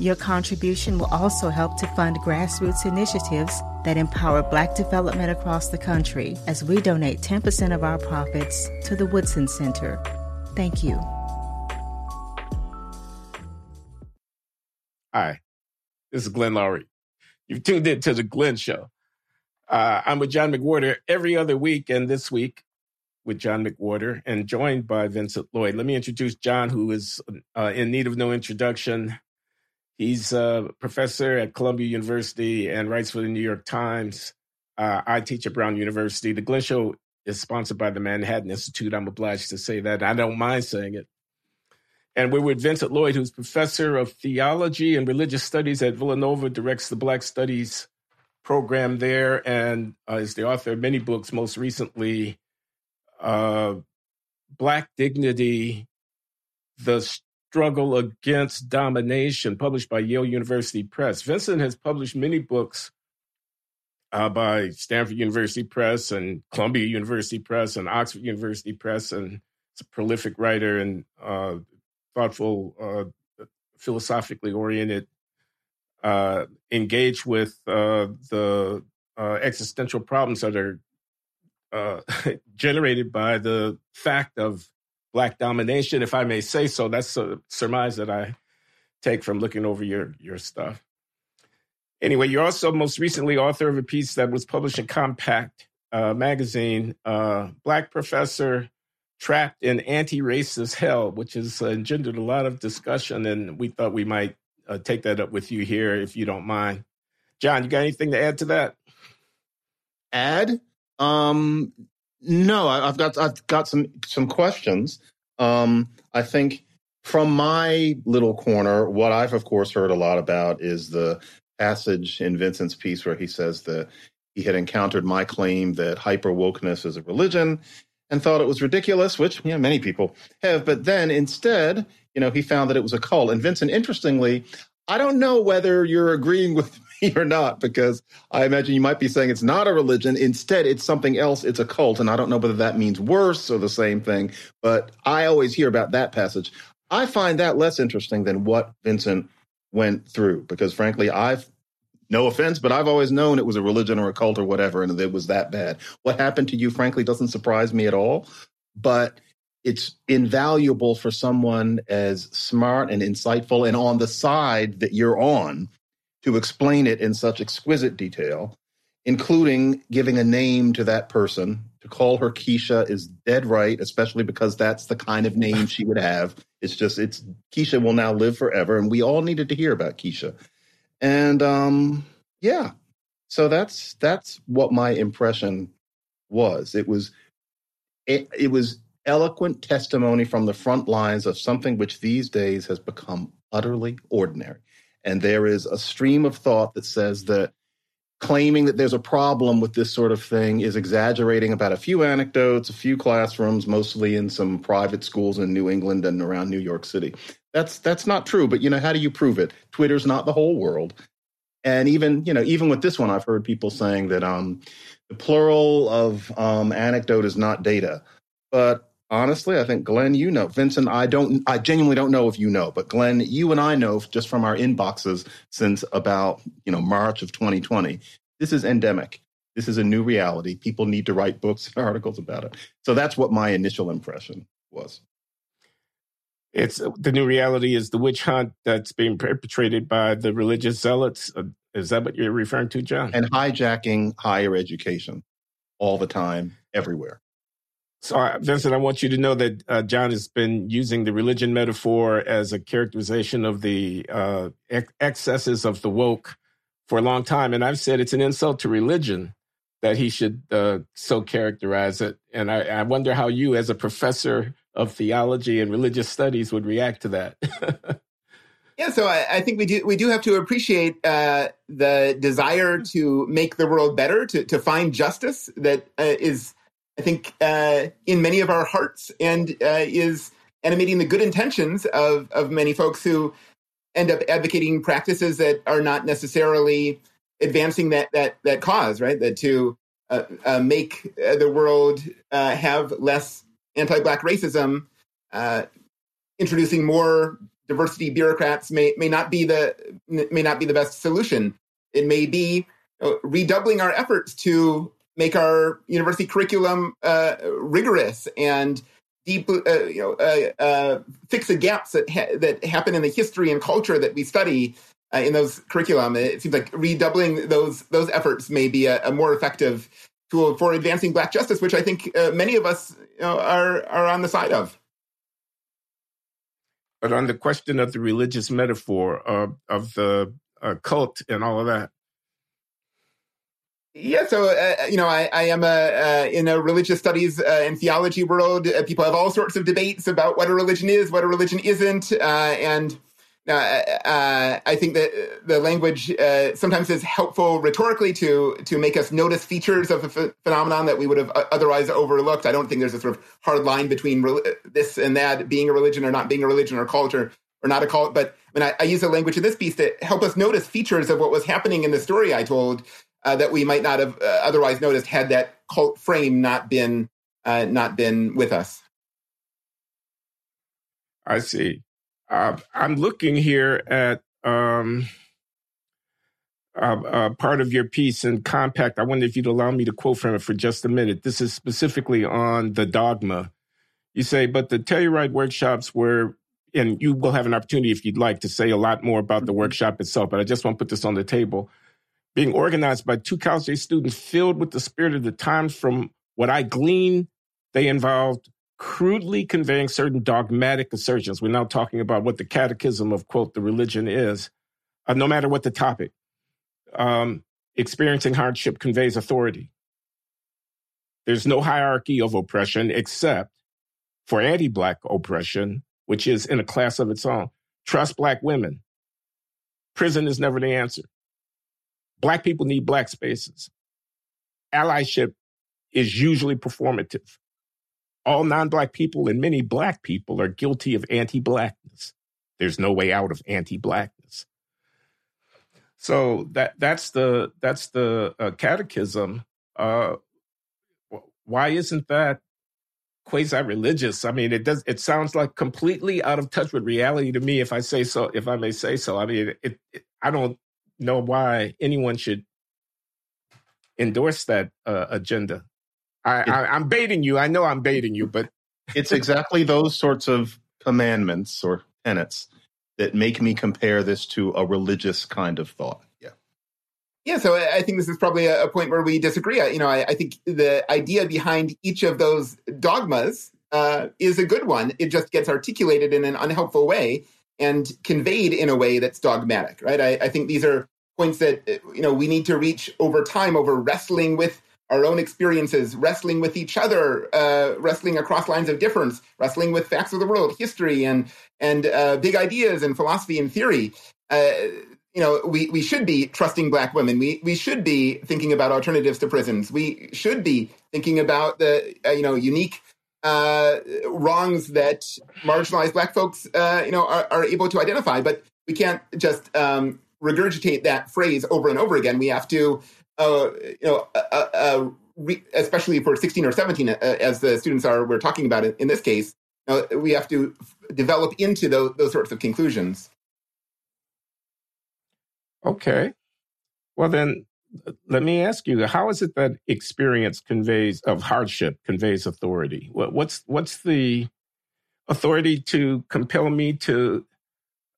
Your contribution will also help to fund grassroots initiatives that empower Black development across the country as we donate 10% of our profits to the Woodson Center. Thank you. Hi, this is Glenn Loury. You've tuned in to the Glenn Show. Uh, I'm with John McWhorter every other week, and this week with John McWhorter, and joined by Vincent Lloyd. Let me introduce John, who is uh, in need of no introduction. He's a professor at Columbia University and writes for the New York Times. Uh, I teach at Brown University. The Glenn Show is sponsored by the Manhattan Institute. I'm obliged to say that. I don't mind saying it. And we're with Vincent Lloyd, who's professor of theology and religious studies at Villanova, directs the Black Studies program there, and uh, is the author of many books, most recently, uh, Black Dignity, The Struggle Against Domination, published by Yale University Press. Vincent has published many books uh, by Stanford University Press and Columbia University Press and Oxford University Press, and is a prolific writer and uh, thoughtful, uh, philosophically oriented, uh, engage with uh, the uh, existential problems that are generated by the fact of black domination, if I may say so. That's a surmise that I take from looking over your your stuff. Anyway, you're also most recently author of a piece that was published in Compact uh, magazine, uh, Black Professor trapped in anti-racist hell, which has engendered a lot of discussion, and we thought we might uh, take that up with you here, if you don't mind. John, you got anything to add to that? Add? Um, no, I, have got I've got some some questions. Um, I think from my little corner, what I've of course heard a lot about is the passage in Vincent's piece where he says that he had encountered my claim that hyper wokeness is a religion and thought it was ridiculous, which many people have. But then instead, you know, he found that it was a cult. And Vincent, interestingly, I don't know whether you're agreeing with or not, because I imagine you might be saying it's not a religion. Instead, it's something else. It's a cult. And I don't know whether that means worse or the same thing, but I always hear about that passage. I find that less interesting than what Vincent went through, because frankly, I've no offense, but I've always known it was a religion or a cult or whatever, and it was that bad. What happened to you, frankly, doesn't surprise me at all. But it's invaluable for someone as smart and insightful and on the side that you're on to explain it in such exquisite detail, including giving a name to that person. To call her Keisha is dead right, especially because that's the kind of name she would have. It's just, it's Keisha will now live forever. And we all needed to hear about Keisha. And um, yeah, so that's that's what my impression was. It was it, it was eloquent testimony from the front lines of something which these days has become utterly ordinary. And there is a stream of thought that says that claiming that there's a problem with this sort of thing is exaggerating about a few anecdotes, a few classrooms, mostly in some private schools in New England and around New York City. That's that's not true, but you know, how do you prove it? Twitter's not the whole world. And even, you know, even with this one, I've heard people saying that um, the plural of um, anecdote is not data. But honestly, I think Glenn, you know, Vincent, I don't, I genuinely don't know if you know, but Glenn, you and I know just from our inboxes since about, you know, March of 2020, this is endemic. This is a new reality. People need to write books and articles about it. So that's what my initial impression was. It's the new reality is the witch hunt that's being perpetrated by the religious zealots. Uh, is that what you're referring to, John? And hijacking higher education all the time, everywhere. So, uh, Vincent, I want you to know that uh, John has been using the religion metaphor as a characterization of the uh, ex- excesses of the woke for a long time. And I've said it's an insult to religion that he should uh, so characterize it. And I, I wonder how you, as a professor of theology and religious studies would react to that. Yeah, so I, I, think we do we do have to appreciate uh, the desire to make the world better, to to find justice that is, I think, uh, in many of our hearts, and uh, is animating the good intentions of of many folks who end up advocating practices that are not necessarily advancing that that that cause, right? That to uh, uh, make the world have less anti-black racism, introducing more diversity bureaucrats may may not be the may not be the best solution. It may be uh, redoubling our efforts to make our university curriculum uh, rigorous and deep, uh, you know, uh, uh, fix the gaps that ha- that happen in the history and culture that we study uh, in those curriculum. It seems like redoubling those those efforts may be a, a more effective tool for advancing Black justice, which I think many of us you know, are are on the side of. But on the question of the religious metaphor of, the cult and all of that. Yeah, so uh, you know, I, I am a, uh, in a religious studies uh, and theology world. Uh, people have all sorts of debates about what a religion is, what a religion isn't, uh, and uh, uh, I think that the language uh, sometimes is helpful rhetorically to to make us notice features of a ph- phenomenon that we would have otherwise overlooked. I don't think there's a sort of hard line between re- this and that, being a religion or not being a religion, or culture or not a cult. But I mean, I, I use the language in this piece to help us notice features of what was happening in the story I told uh, that we might not have uh, otherwise noticed had that cult frame not been uh, not been with us. I see. Uh, I'm looking here at um, uh, uh, part of your piece in Compact. I wonder if you'd allow me to quote from it for just a minute. This is specifically on the dogma. You say, but the Telluride workshops were, and you will have an opportunity if you'd like to say a lot more about the mm-hmm. workshop itself, but I just want to put this on the table. Being organized by two Cal State students filled with the spirit of the times from what I glean, they involved crudely conveying certain dogmatic assertions. We're now talking about what the catechism of, quote, the religion is, uh, no matter what the topic. Um, experiencing hardship conveys authority. There's no hierarchy of oppression except for anti Black oppression, which is in a class of its own. Trust Black women. Prison is never the answer. Black people need Black spaces. Allyship is usually performative all non black people and many black people are guilty of anti blackness. There's no way out of anti blackness. So that that's the that's the uh, catechism. Uh, why isn't that quasi religious? I mean, it does. It sounds like completely out of touch with reality to me. If I say so, if I may say so. I mean, it, it I don't know why anyone should endorse that uh, agenda. I, I, am baiting you. I know I'm baiting you, but it's exactly those sorts of commandments or tenets that make me compare this to a religious kind of thought. Yeah. Yeah, so I think this is probably a point where we disagree. You know, I, I think the idea behind each of those dogmas uh, is a good one. It just gets articulated in an unhelpful way and conveyed in a way that's dogmatic, right? I, I think these are points that you know we need to reach over time, over wrestling with our own experiences, wrestling with each other, uh, wrestling across lines of difference, wrestling with facts of the world, history, and and uh, big ideas and philosophy and theory. Uh, you know, we, we should be trusting black women. We we should be thinking about alternatives to prisons. We should be thinking about the uh, you know unique uh, wrongs that marginalized black folks uh, you know are, are, able to identify. But we can't just um, regurgitate that phrase over and over again. We have to uh, you know, uh, uh, uh, re- especially for 16 or 17, uh, as the students are, we're talking about in, in this case, we have to f- develop into those, those sorts of conclusions. Okay. Well, then, let me ask you: How is it that experience conveys of hardship conveys authority? What, what's what's the authority to compel me to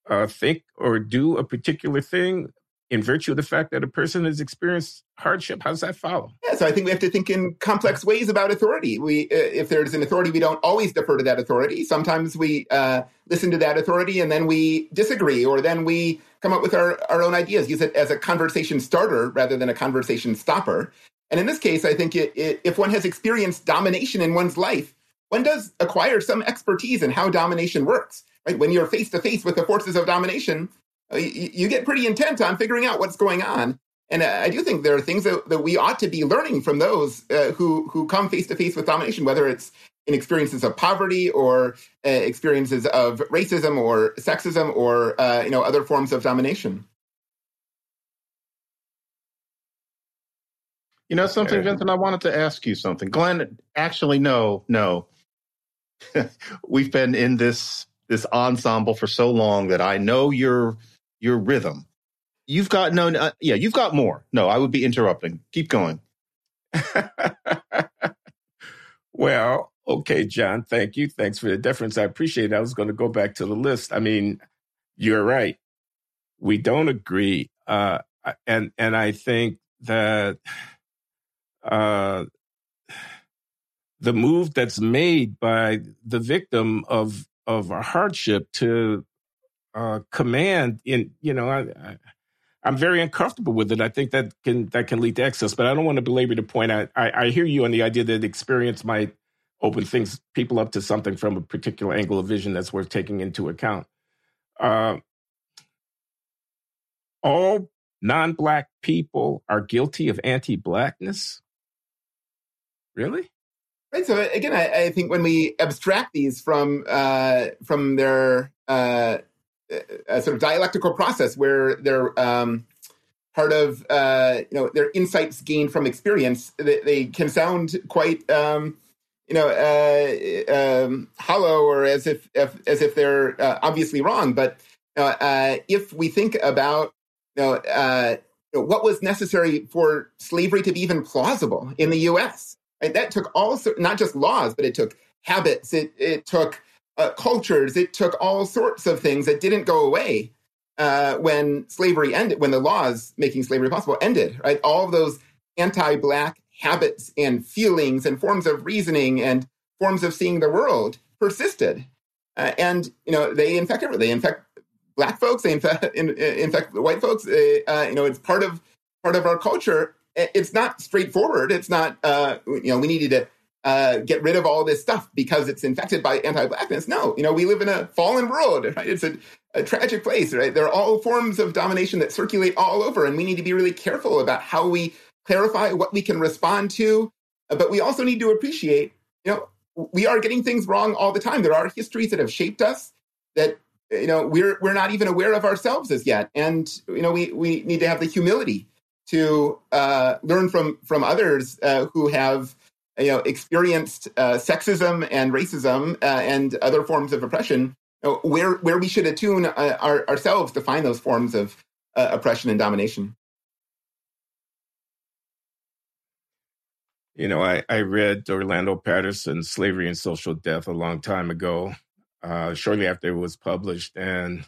uh, think or do a particular thing in virtue of the fact that a person has experienced hardship? How does that follow? Yeah, so I think we have to think in complex ways about authority. We, uh, if there's an authority, we don't always defer to that authority. Sometimes we uh, listen to that authority and then we disagree, or then we come up with our, our own ideas. Use it as a conversation starter rather than a conversation stopper. And in this case, I think it, it, if one has experienced domination in one's life, one does acquire some expertise in how domination works. right? When you're face to face with the forces of domination, uh, you, you, get pretty intent on figuring out what's going on. And uh, I do think there are things that, that we ought to be learning from those uh, who who come face to face with domination, whether it's in experiences of poverty or uh, experiences of racism or sexism or uh, you know other forms of domination. You know something, Vincent? I wanted to ask you something. Glenn, actually, no, no. We've been in this this ensemble for so long that I know your your rhythm. You've got no, uh, yeah, you've got more. No, I would be interrupting. Keep going. well, okay, John. Thank you. Thanks for the deference. I appreciate it. I was going to go back to the list. I mean, you're right. We don't agree, uh, and and I think that uh, the move that's made by the victim of of a hardship to uh, command in you know I, I am very uncomfortable with it. I think that can that can lead to excess, but I don't want to belabor the point. I, I, I hear you on the idea that experience might open things people up to something from a particular angle of vision that's worth taking into account. Uh, all non-black people are guilty of anti-blackness. Really? Right. So again, I, I think when we abstract these from uh, from their uh, sort of dialectical process, where they're um, part of uh, you know their insights gained from experience, they, they can sound quite um, you know uh, um, hollow or as if, if as if they're uh, obviously wrong. But uh, if we think about you know, uh, what was necessary for slavery to be even plausible in the U.S. Right? That took all not just laws, but it took habits. It it took uh, cultures. It took all sorts of things that didn't go away uh, when slavery ended, when the laws making slavery possible ended. Right, all of those anti-black habits and feelings and forms of reasoning and forms of seeing the world persisted, uh, and you know they infect everyone. They infect black folks. They infect, in, infect white folks. Uh, you know, it's part of part of our culture it's not straightforward. It's not, uh, you know, we needed to uh, get rid of all this stuff because it's infected by anti-blackness. No, you know, we live in a fallen world. Right? It's a, a tragic place. Right? There are all forms of domination that circulate all over, and we need to be really careful about how we clarify what we can respond to. But we also need to appreciate, you know, we are getting things wrong all the time. There are histories that have shaped us that you know we're we're not even aware of ourselves as yet, and you know we we need to have the humility to uh, learn from from others uh, who have you know experienced uh, sexism and racism uh, and other forms of oppression where where we should attune uh, our, ourselves to find those forms of uh, oppression and domination you know I, I read orlando patterson's slavery and social death a long time ago shortly after it was published and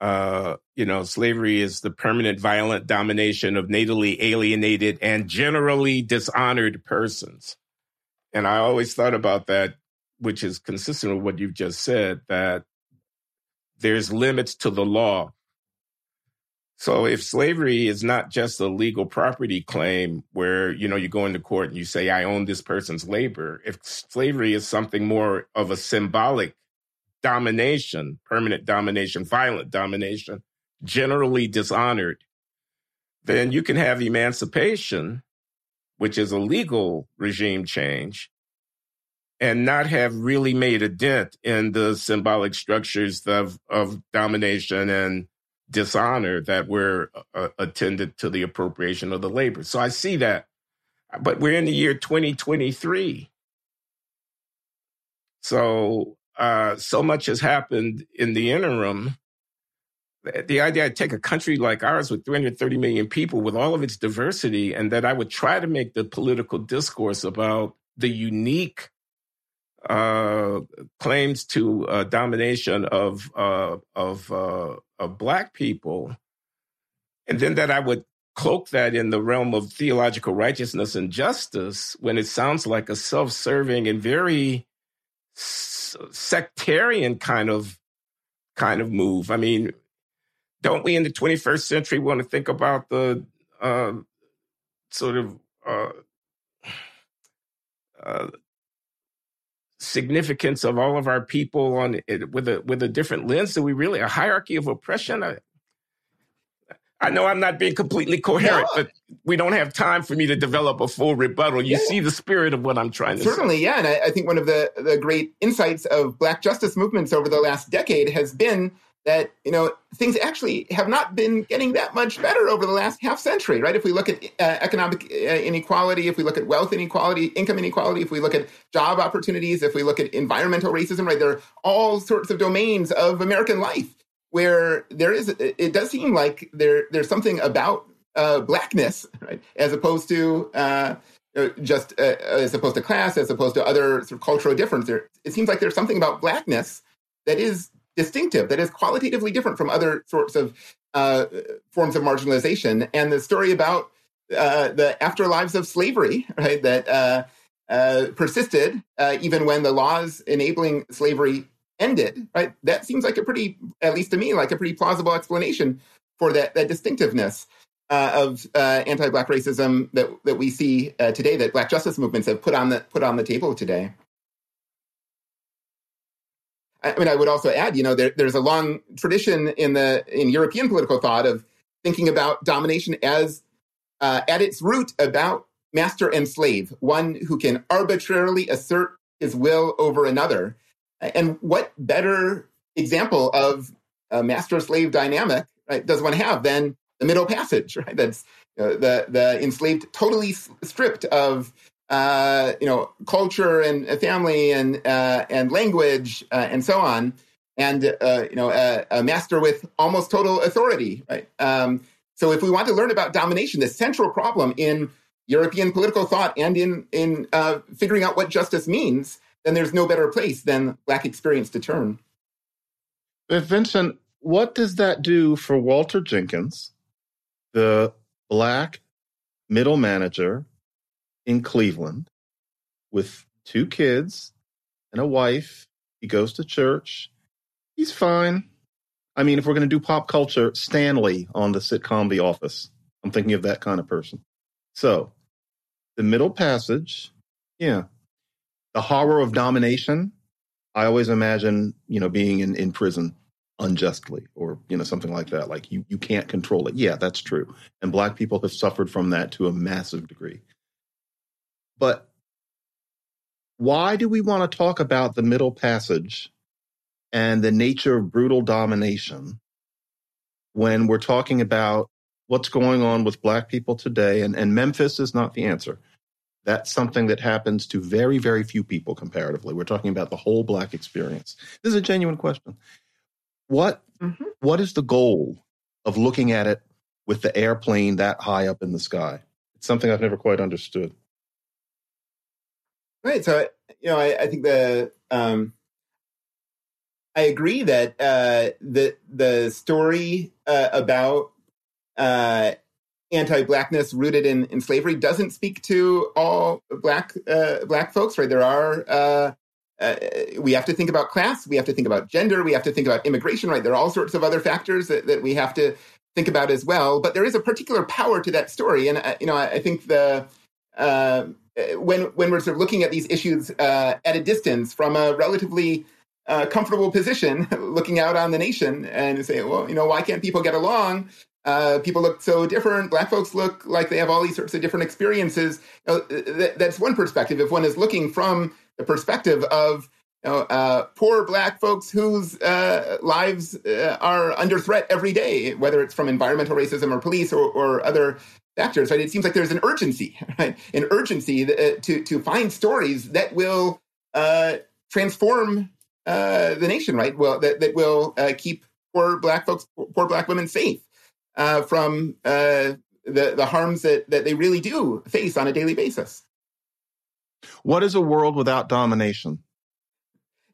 uh, you know, slavery is the permanent violent domination of natally alienated and generally dishonored persons. And I always thought about that, which is consistent with what you've just said, that there's limits to the law. So if slavery is not just a legal property claim where, you know, you go into court and you say, I own this person's labor, if slavery is something more of a symbolic domination, permanent domination, violent domination, generally dishonored, then you can have emancipation, which is a legal regime change, and not have really made a dent in the symbolic structures of, of domination and dishonor that were uh, attended to the appropriation of the labor. So I see that. But we're in the year 2023. So uh, so much has happened in the interim. The idea I'd take a country like ours with 330 million people, with all of its diversity, and that I would try to make the political discourse about the unique uh, claims to uh, domination of uh, of uh, of black people, and then that I would cloak that in the realm of theological righteousness and justice when it sounds like a self-serving and very sectarian kind of kind of move. I mean, don't we in the 21st century want to think about the uh, sort of uh, uh, significance of all of our people on it with a with a different lens? Do we really a hierarchy of oppression? I, I know I'm not being completely coherent, no. but we don't have time for me to develop a full rebuttal. You yeah. see the spirit of what I'm trying to Certainly, say. yeah. And I, I, think one of the, the great insights of Black justice movements over the last decade has been that, you know, things actually have not been getting that much better over the last half century, right? If we look at uh, economic uh, inequality, if we look at wealth inequality, income inequality, if we look at job opportunities, if we look at environmental racism, right? There are all sorts of domains of American life where there is it does seem like there there's something about uh, blackness, right, as opposed to uh, uh just uh, as opposed to class, as opposed to other sort of cultural difference. There, it seems like there's something about blackness that is distinctive, that is qualitatively different from other sorts of uh, forms of marginalization. And the story about uh, the afterlives of slavery, right, that persisted even when the laws enabling slavery ended, right? That seems like a pretty, at least to me, like a pretty plausible explanation for that, that distinctiveness uh, of uh, anti-black racism that that we see uh, today, that Black justice movements have put on the put on the table today. I mean, I would also add, you know, there, there's a long tradition in the in European political thought of thinking about domination as uh, at its root about master and slave, one who can arbitrarily assert his will over another and what better example of a master slave dynamic right, does one have than the Middle Passage, right? That's uh, the the enslaved totally stripped of uh, you know culture and family and uh, and language uh, and so on, and uh, you know a, a, master with almost total authority, right? Um, so if we want to learn about domination, the central problem in European political thought and in in uh, figuring out what justice means then there's no better place than Black experience to turn. But Vincent, what does that do for Walter Jenkins, the Black middle manager in Cleveland with two kids and a wife? He goes to church. He's fine. I mean, if we're going to do pop culture, Stanley on the sitcom The Office. I'm thinking of that kind of person. So, the middle passage, yeah, the horror of domination, I always imagine, you know, being in, in prison unjustly or, you know, something like that. Like you, you can't control it. Yeah, that's true. And black people have suffered from that to a massive degree. But why do we want to talk about the middle passage and the nature of brutal domination when we're talking about what's going on with black people today? And, and Memphis is not the answer. That's something that happens to very, very few people comparatively. We're talking about the whole Black experience. This is a genuine question. What, mm-hmm. what is the goal of looking at it with the airplane that high up in the sky? It's something I've never quite understood. Right. So, you know, I, I think the, um, I agree that uh, the the story uh, about uh, anti-blackness rooted in, in slavery doesn't speak to all black uh, black folks right there are uh, uh, we have to think about class we have to think about gender we have to think about immigration right there are all sorts of other factors that, that we have to think about as well but there is a particular power to that story and you know I, I think the when when we're sort of looking at these issues uh, at a distance from a relatively comfortable position looking out on the nation and say well you know why can't people get along uh, people look so different. Black folks look like they have all these sorts of different experiences. You know, th- that's one perspective. If one is looking from the perspective of you know, uh, poor black folks whose uh, lives uh, are under threat every day, whether it's from environmental racism or police or, or other factors, right? It seems like there's an urgency, right? An urgency uh, to to find stories that will uh, transform the nation, right? Well, that that will keep poor black folks, poor black women safe uh, from uh, the the harms that that they really do face on a daily basis. What is a world without domination?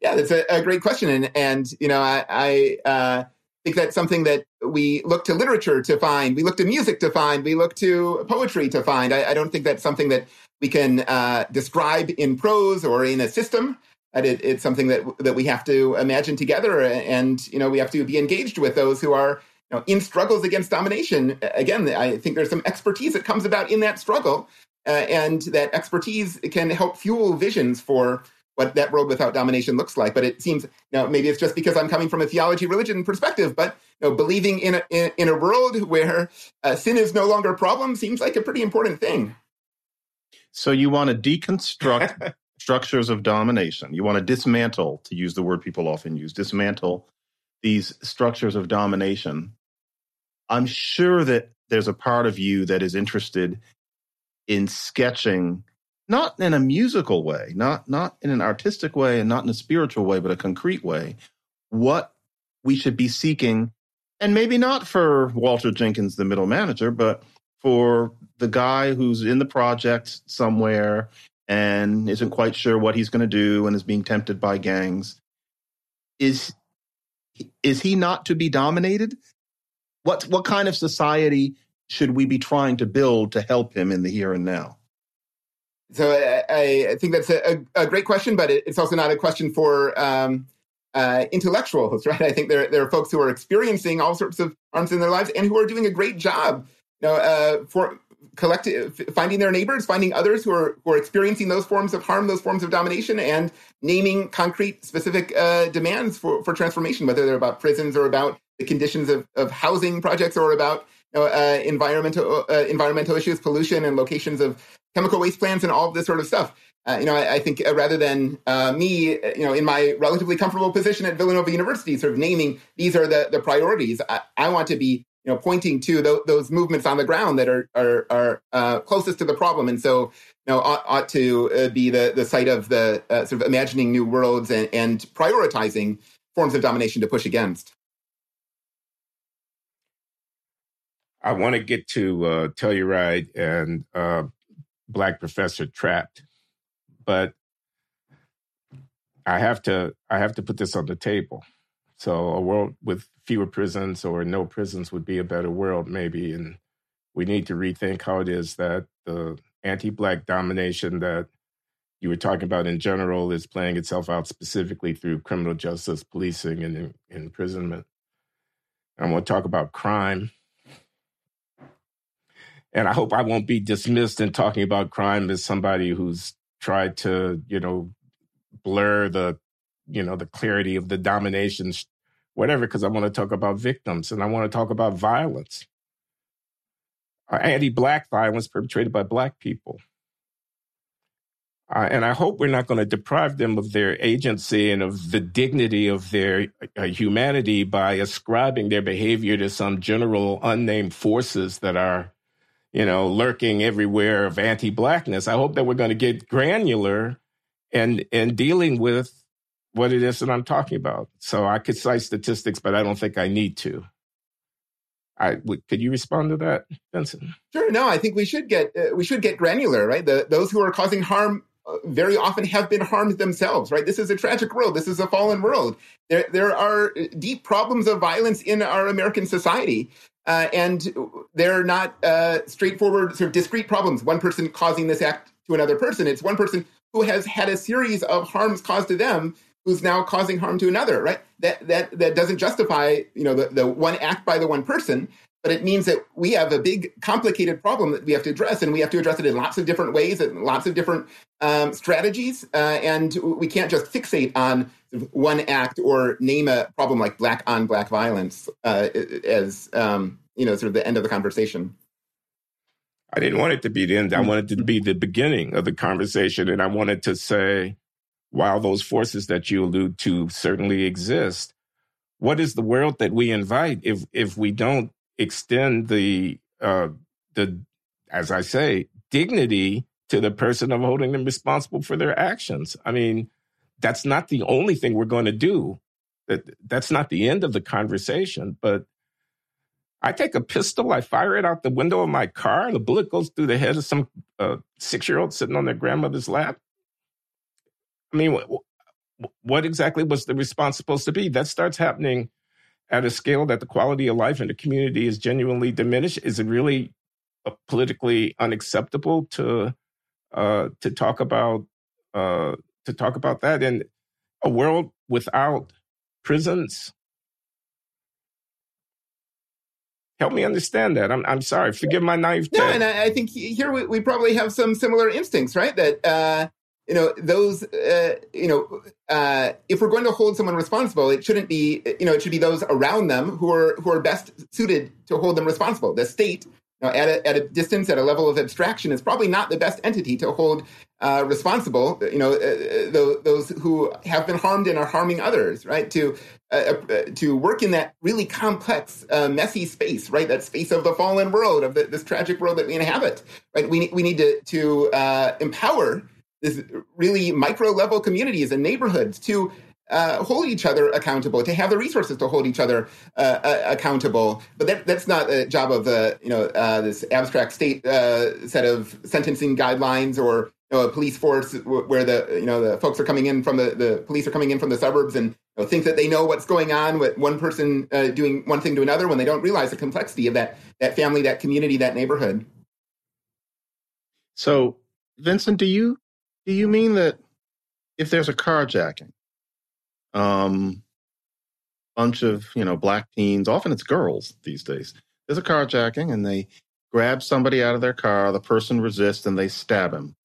Yeah, that's a, a great question, and and you know I, I uh, think that's something that we look to literature to find, we look to music to find, we look to poetry to find. I, I don't think that's something that we can uh, describe in prose or in a system. It, it's something that that we have to imagine together, and you know we have to be engaged with those who are you know, in struggles against domination, again, I think there's some expertise that comes about in that struggle, uh, and that expertise can help fuel visions for what that world without domination looks like. But it seems, you know, maybe it's just because I'm coming from a theology religion perspective, but you know, believing in a, in, in a world where uh, sin is no longer a problem seems like a pretty important thing. So you want to deconstruct structures of domination. You want to dismantle, to use the word people often use, dismantle these structures of domination. I'm sure that there's a part of you that is interested in sketching not in a musical way, not not in an artistic way and not in a spiritual way, but a concrete way, what we should be seeking, and maybe not for Walter Jenkins, the middle manager, but for the guy who's in the project somewhere and isn't quite sure what he's going to do and is being tempted by gangs. Is is he not to be dominated? What what kind of society should we be trying to build to help him in the here and now? So I, I think that's a, a, great question, but it's also not a question for um, uh, intellectuals, right? I think there, there are folks who are experiencing all sorts of harms in their lives and who are doing a great job, you know, uh, for finding their neighbors, finding others who are who are experiencing those forms of harm, those forms of domination, and naming concrete, specific uh, demands for for transformation, whether they're about prisons or about the conditions of, of housing projects or about uh, environmental uh, environmental issues, pollution, and locations of chemical waste plants, and all of this sort of stuff. Uh, you know, I, I think uh, rather than uh, me, you know, in my relatively comfortable position at Villanova University, sort of naming these are the the priorities, I, I want to be you know pointing to th- those movements on the ground that are are, are uh, closest to the problem, and so you know ought, ought to uh, be the the site of the uh, sort of imagining new worlds and, and prioritizing forms of domination to push against. I want to get to uh, Telluride and uh, Black Professor Trapped, but I have to I have to put this on the table. So a world with fewer prisons or no prisons would be a better world, maybe, and we need to rethink how it is that the anti-black domination that you were talking about in general is playing itself out specifically through criminal justice, policing, and imprisonment. I want to talk about crime and I hope I won't be dismissed in talking about crime as somebody who's tried to, you know, blur the, you know, the clarity of the domination, whatever, because I want to talk about victims and I want to talk about violence, uh, anti-black violence perpetrated by black people. Uh, and I hope we're not going to deprive them of their agency and of the dignity of their uh, humanity by ascribing their behavior to some general unnamed forces that are you know, lurking everywhere of anti-blackness. I hope that we're going to get granular and and dealing with what it is that I'm talking about. So I could cite statistics, but I don't think I need to. I could you respond to that, Vincent? Sure. No, I think we should get uh, we should get granular, right? The, those who are causing harm uh, very often have been harmed themselves, right? This is a tragic world. This is a fallen world. There there are deep problems of violence in our American society, uh, and they're not uh, straightforward, sort of discrete problems. One person causing this act to another person. It's one person who has had a series of harms caused to them who's now causing harm to another. Right? That that that doesn't justify you know the, the one act by the one person, but it means that we have a big, complicated problem that we have to address, and we have to address it in lots of different ways and lots of different um, strategies. Uh, and we can't just fixate on one act or name a problem like black on black violence uh, as um, you know sort of the end of the conversation. I didn't want it to be the end. I mm-hmm. wanted it to be the beginning of the conversation, and I wanted to say, while those forces that you allude to certainly exist, what is the world that we invite if if we don't extend the uh, the as I say dignity to the person of holding them responsible for their actions. I mean, that's not the only thing we're going to do. That that's not the end of the conversation, but I take a pistol, I fire it out the window of my car, and the bullet goes through the head of some uh, six year old sitting on their grandmother's lap. I mean, what exactly was the response supposed to be? That starts happening at a scale that the quality of life in the community is genuinely diminished? Is it really uh, politically unacceptable to uh, to talk about uh, to talk about that in a world without prisons? Help me understand that. I'm I'm sorry. Forgive my naivete. No, and I, I think here we, we, probably have some similar instincts, right? That uh, you know those uh, you know uh, if we're going to hold someone responsible it shouldn't be you know it should be those around them who are who are best suited to hold them responsible the state you know, at, a, at a distance at a level of abstraction is probably not the best entity to hold uh, responsible you know uh, those, those who have been harmed and are harming others right to uh, uh, to work in that really complex, uh, messy space, right? That space of the fallen world, of the, this tragic world that we inhabit, right? We, we need to, to uh, empower this really micro level communities and neighborhoods to uh, hold each other accountable, to have the resources to hold each other uh, accountable. But that, that's not a job of the you know this abstract state set of sentencing guidelines or you know, a police force where the you know the folks are coming in from the the police are coming in from the suburbs and you know, think that they know what's going on with one person uh, doing one thing to another when they don't realize the complexity of that that family, that community, that neighborhood. So, Vincent, do you do you mean that if there's a carjacking, um, bunch of you know black teens, often it's girls these days. There's a carjacking and they grab somebody out of their car. The person resists and they stab him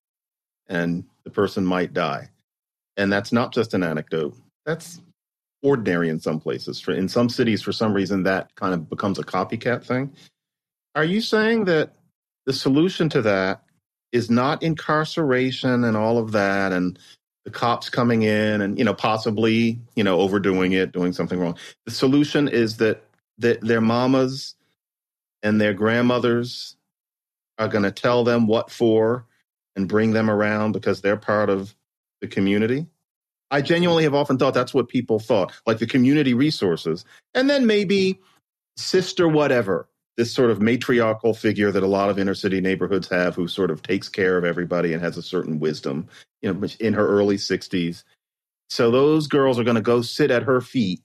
and the person might die. And that's not just an anecdote. That's ordinary in some places. For in some cities, for some reason, that kind of becomes a copycat thing. Are you saying that the solution to that is not incarceration and all of that, and the cops coming in and you know possibly you know overdoing it, doing something wrong? The solution is that that their mamas and their grandmothers are going to tell them what for and bring them around because they're part of the community. I genuinely have often thought that's what people thought, like the community resources. And then maybe sister whatever, this sort of matriarchal figure that a lot of inner city neighborhoods have who sort of takes care of everybody and has a certain wisdom, you know, in her early 60s. So those girls are going to go sit at her feet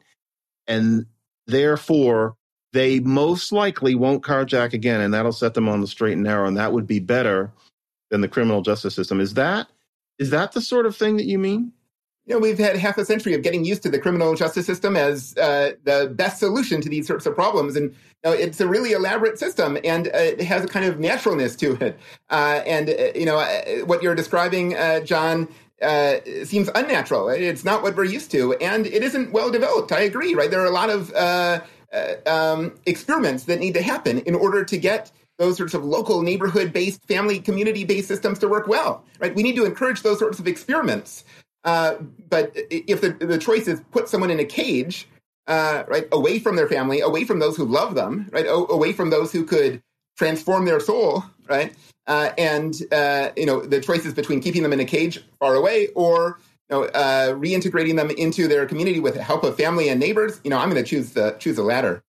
and therefore they most likely won't carjack again and that'll set them on the straight and narrow and that would be better than the criminal justice system. Is that is that the sort of thing that you mean? You know, we've had half a century of getting used to the criminal justice system as uh, the best solution to these sorts of problems, and you know, it's a really elaborate system, and uh, it has a kind of naturalness to it. Uh, and uh, you know, uh, what you're describing, uh, John, seems unnatural. It's not what we're used to, and it isn't well developed. I agree. Right? There are a lot of um, experiments that need to happen in order to get those sorts of local neighborhood based family community based systems to work well right we need to encourage those sorts of experiments uh, but if the, the choice is put someone in a cage uh, right away from their family away from those who love them right o- away from those who could transform their soul right uh, and uh, you know the choices between keeping them in a cage far away or you know, uh, reintegrating them into their community with the help of family and neighbors you know i'm going to choose the choose the latter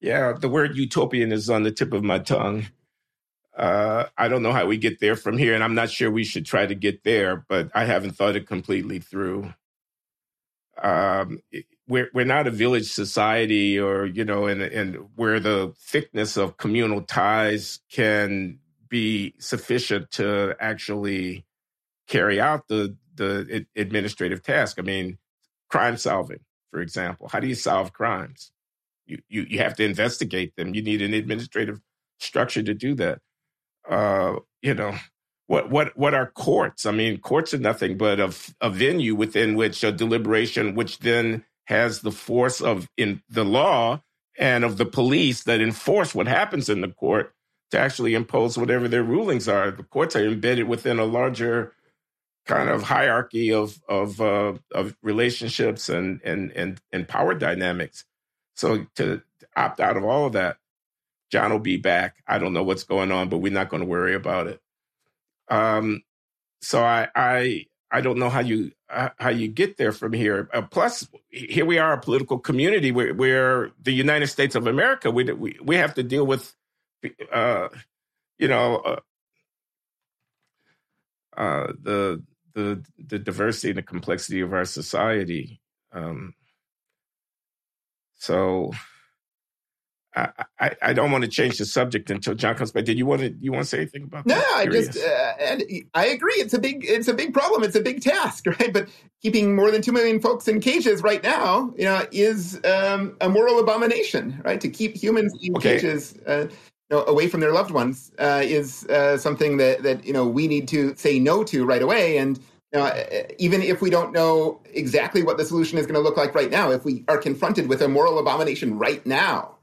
yeah, the word utopian is on the tip of my tongue. Uh, I don't know how we get there from here, and I'm not sure we should try to get there, but I haven't thought it completely through. Um, we're we're not a village society, or you know, and and where the thickness of communal ties can be sufficient to actually carry out the the administrative task. I mean, crime solving, for example. How do you solve crimes? You, you, you have to investigate them. You need an administrative structure to do that. Uh, you know, what what what are courts? I mean, courts are nothing but a, a venue within which a deliberation, which then has the force of in the law and of the police that enforce what happens in the court to actually impose whatever their rulings are. The courts are embedded within a larger kind of hierarchy of of uh, of relationships and and and and power dynamics. So to, opt out of all of that, John will be back. I don't know what's going on, but we're not going to worry about it. Um, so I, I, I don't know how you how you get there from here. Uh, plus, here we are, a political community where, the United States of America, we we, we have to deal with, uh, you know, uh, uh, the the the diversity and the complexity of our society. Um, so I, I, I, don't want to change the subject until John comes back. Did you want to you want to say anything about no, that? No, I just uh, and I agree. It's a big it's a big problem. It's a big task, right? But keeping more than two million folks in cages right now, you know, is um, a moral abomination, right? To keep humans in okay. cages. Uh, you know, away from their loved ones uh, is uh, something that that you know we need to say no to right away. And you know, even if we don't know exactly what the solution is going to look like right now, if we are confronted with a moral abomination right now,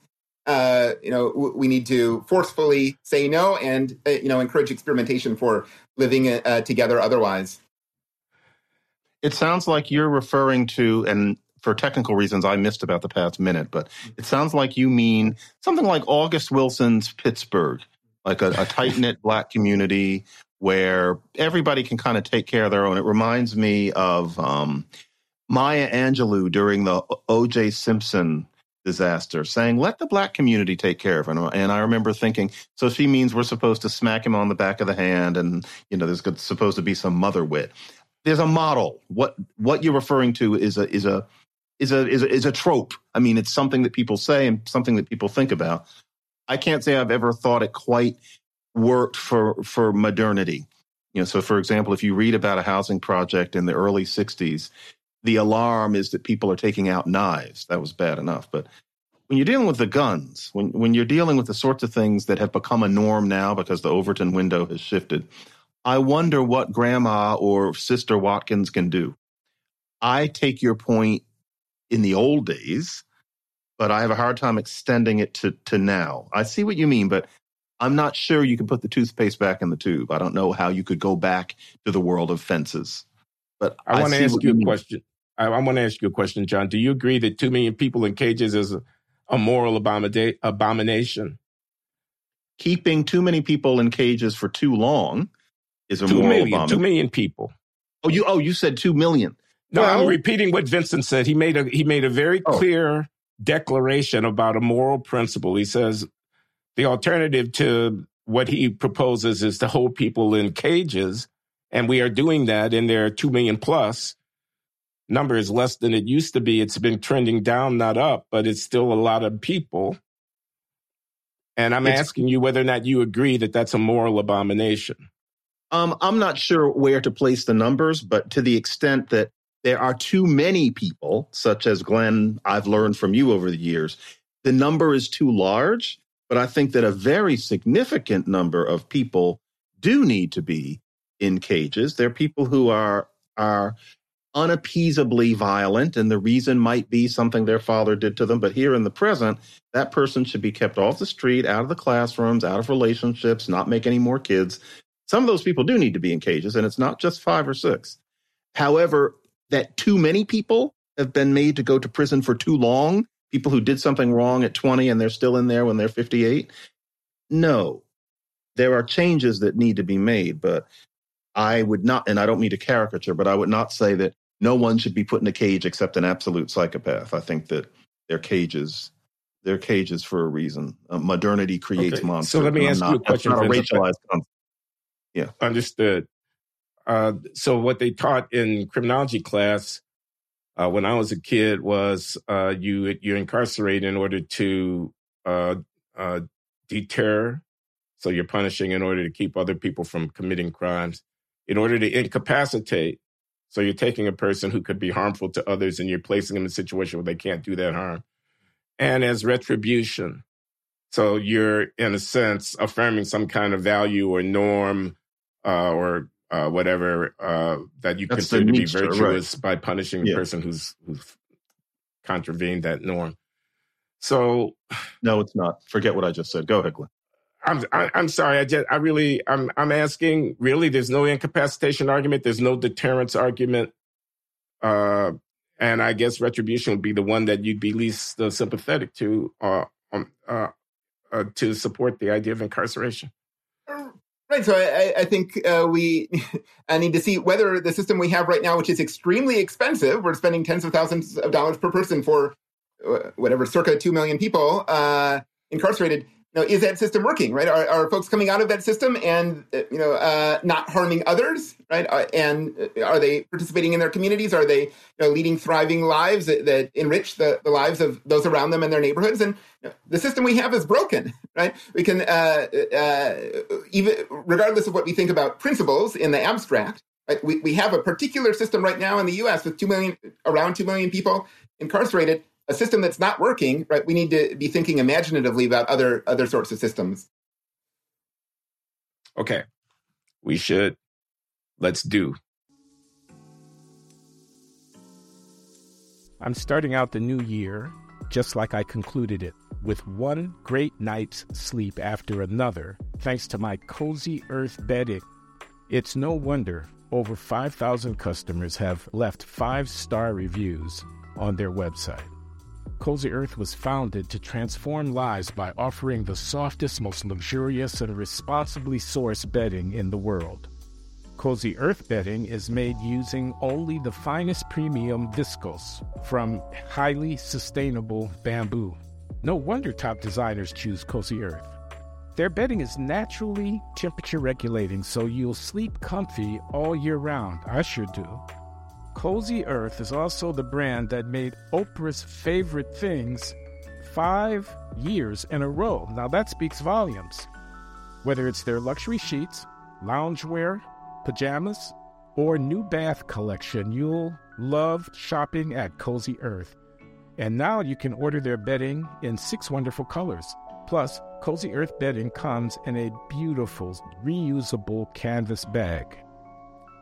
uh, you know, w- we need to forcefully say no and uh, you know encourage experimentation for living uh, together. Otherwise, it sounds like you're referring to, and for technical reasons, I missed about the past minute, but it sounds like you mean something like August Wilson's Pittsburgh, like a, a tight knit black community where everybody can kind of take care of their own. It reminds me of um, Maya Angelou during the O.J. Simpson disaster, saying, let the black community take care of it. And I remember thinking, so she means we're supposed to smack him on the back of the hand and, you know, there's supposed to be some mother wit. There's a model. What what you're referring to is a is a is a is a, is a trope. I mean, it's something that people say and something that people think about. I can't say I've ever thought it quite worked for for modernity. You know, so for example, if you read about a housing project in the early 60s, the alarm is that people are taking out knives. That was bad enough. But when you're dealing with the guns, when, when you're dealing with the sorts of things that have become a norm now because the Overton window has shifted, I wonder what grandma or sister Watkins can do. I take your point in the old days, but I have a hard time extending it to, to now. I see what you mean, but I'm not sure you can put the toothpaste back in the tube. I don't know how you could go back to the world of fences. But I, I want to ask you a mean. question. I, I want to ask you a question, John. Do you agree that two million people in cages is a, a moral abomina- abomination? Keeping too many people in cages for too long is a two moral million, abomination. Two million people. Oh, you oh you said two million. No, well, I'm repeating what Vincent said. He made a he made a very oh. clear declaration about a moral principle. He says the alternative to what he proposes is to hold people in cages, and we are doing that, and there are two million plus number is less than it used to be. It's been trending down, not up, but it's still a lot of people. And I'm it's, asking you whether or not you agree that that's a moral abomination. Um, I'm not sure where to place the numbers, but to the extent that there are too many people, such as Glenn, I've learned from you over the years, the number is too large. But I think that a very significant number of people do need to be in cages. There are people who are are unappeasably violent, and the reason might be something their father did to them. But here in the present, that person should be kept off the street, out of the classrooms, out of relationships, not make any more kids. Some of those people do need to be in cages, and it's not just five or six. However, that too many people have been made to go to prison for too long, people who did something wrong at 20 and they're still in there when they're 58. No, there are changes that need to be made, but I would not, and I don't mean to caricature, but I would not say that no one should be put in a cage except an absolute psychopath. I think that they're cages. They're cages for a reason. Uh, modernity creates okay. monsters. So let me ask not, you a question. Not a racialized concept. Yeah, understood. Uh, so what they taught in criminology class uh, when I was a kid was uh, you you incarcerate in order to uh, uh, deter. So you're punishing in order to keep other people from committing crimes. In order to incapacitate, so you're taking a person who could be harmful to others and you're placing them in a situation where they can't do that harm. And as retribution. So you're, in a sense, affirming some kind of value or norm uh, or uh, whatever uh, that you That's consider to be virtuous right. by punishing the person who's, who's contravened that norm. So, no, it's not. Forget what I just said. Go ahead, Glenn. I'm I, am sorry. I just I really I'm I'm asking. Really, there's no incapacitation argument. There's no deterrence argument. Uh, and I guess retribution would be the one that you'd be least uh, sympathetic to, uh, um, uh, uh, to support the idea of incarceration. Right. So I, I think uh, we I need to see whether the system we have right now, which is extremely expensive, we're spending tens of thousands of dollars per person for uh, whatever, circa two million people uh, incarcerated know, is that system working, right? Are, are folks coming out of that system and, uh, you know, uh, not harming others, right? Uh, and uh, are they participating in their communities? Are they, you know, leading thriving lives that, that enrich the, the lives of those around them and their neighborhoods? And you know, the system we have is broken, right? We can, uh, uh, even regardless of what we think about principles in the abstract, right? We, we have a particular system right now in the U.S. with two million, around two million people incarcerated a system that's not working, right? We need to be thinking imaginatively about other other sorts of systems. Okay. We should let's do. I'm starting out the new year just like I concluded it, with one great night's sleep after another, thanks to my cozy earth bedding. It's no wonder over 5,000 customers have left five star reviews on their website. Cozy Earth was founded to transform lives by offering the softest, most luxurious, and responsibly sourced bedding in the world. Cozy Earth bedding is made using only the finest premium viscose from highly sustainable bamboo. No wonder top designers choose Cozy Earth. Their bedding is naturally temperature regulating, so you'll sleep comfy all year round. I sure do. Cozy Earth is also the brand that made Oprah's favorite things five years in a row. Now that speaks volumes. Whether it's their luxury sheets, loungewear, pajamas, or new bath collection, you'll love shopping at Cozy Earth. And now you can order their bedding in six wonderful colors. Plus, Cozy Earth bedding comes in a beautiful reusable canvas bag.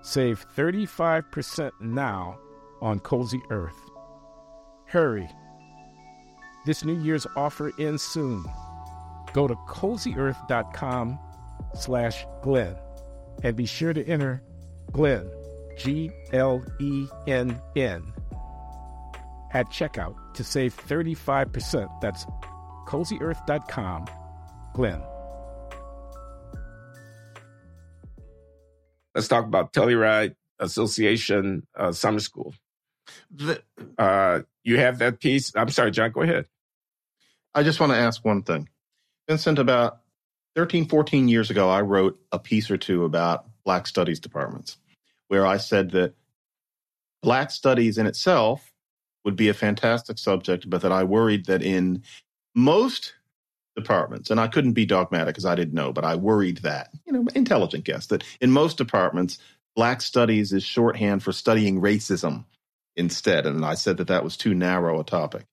Save 35% now on Cozy Earth. Hurry. This New Year's offer ends soon. Go to cozyearth.com slash Glenn and be sure to enter Glenn, G L E N N, at checkout to save 35%. That's cozyearth.com, Glenn. Let's talk about Telluride Association uh, Summer School. The, uh, you have that piece. I'm sorry, John, go ahead. I just want to ask one thing. Vincent, about 13, 14 years ago, I wrote a piece or two about Black Studies departments, where I said that Black Studies in itself would be a fantastic subject, but that I worried that in most departments, and I couldn't be dogmatic because I didn't know, but I worried that, you know, intelligent guess, that in most departments, Black Studies is shorthand for studying racism instead. And I said that that was too narrow a topic.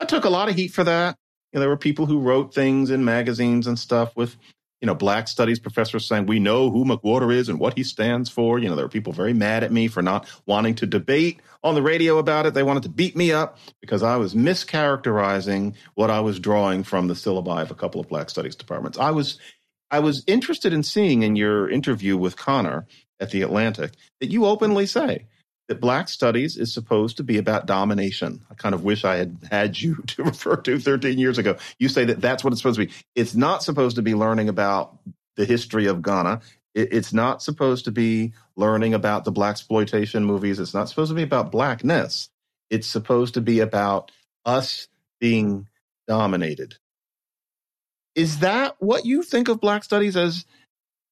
I took a lot of heat for that. You know, there were people who wrote things in magazines and stuff with, you know, black studies professors saying, we know who McWhorter is and what he stands for. You know, there were people very mad at me for not wanting to debate on the radio about it. They wanted to beat me up because I was mischaracterizing what I was drawing from the syllabi of a couple of black studies departments. I was, I was interested in seeing in your interview with Conor at the Atlantic that you openly say that Black studies is supposed to be about domination. I kind of wish I had had you to refer to 13 years ago. You say that that's what it's supposed to be. It's not supposed to be learning about the history of Ghana. It's not supposed to be learning about the blaxploitation movies. It's not supposed to be about blackness. It's supposed to be about us being dominated. Is that what you think of black studies as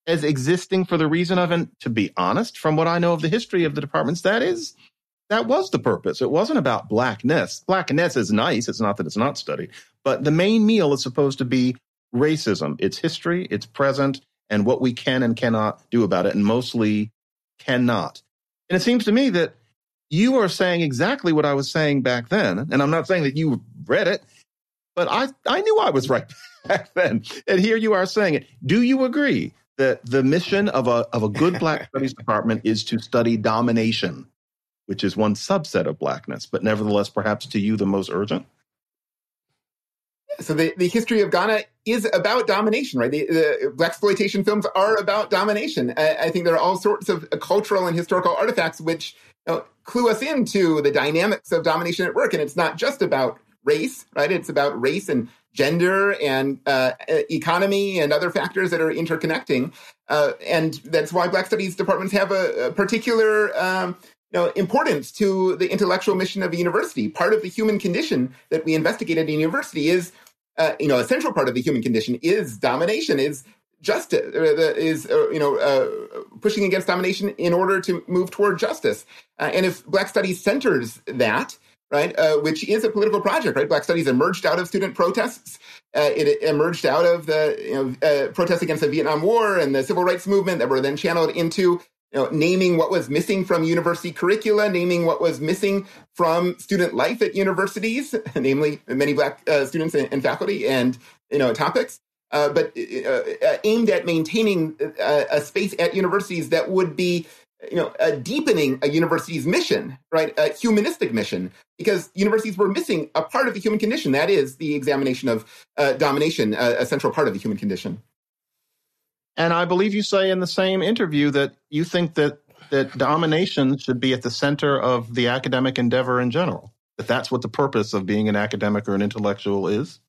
as existing for the reason of, and to be honest, from what I know of the history of the departments, that is, that was the purpose. It wasn't about blackness. Blackness is nice. It's not that it's not studied, but the main meal is supposed to be racism, its history, its present, and what we can and cannot do about it, and mostly cannot. And it seems to me that you are saying exactly what I was saying back then. And I'm not saying that you read it, but I, I knew I was right back then. And here you are saying it. Do you agree that the mission of a of a good black studies department is to study domination, which is one subset of blackness, but nevertheless perhaps to you the most urgent? So the, the history of Ghana is about domination, right? The, the blaxploitation films are about domination. I, I, think there are all sorts of cultural and historical artifacts which you know, clue us into the dynamics of domination at work, and it's not just about race, right? It's about race and gender and uh, economy and other factors that are interconnecting. Uh, and that's why Black Studies departments have a, a particular um, you know, importance to the intellectual mission of a university. Part of the human condition that we investigate at a university is, uh, you know, a central part of the human condition is domination, is justice, uh, is, uh, you know, uh, pushing against domination in order to move toward justice. and if Black Studies centers that, right? Uh, which is a political project, right? Black Studies emerged out of student protests. Uh, it emerged out of the you know, uh, protests against the Vietnam War and the civil rights movement that were then channeled into you know, naming what was missing from university curricula, naming what was missing from student life at universities, namely many black uh, students and, and, faculty and you know topics. Uh, but uh, aimed at maintaining a space at universities that would be you know, uh, deepening a university's mission, right? A humanistic mission, because universities were missing a part of the human condition. That is the examination of uh, domination, uh, a central part of the human condition. And I believe you say in the same interview that you think that that domination should be at the center of the academic endeavor in general. That that's what the purpose of being an academic or an intellectual is.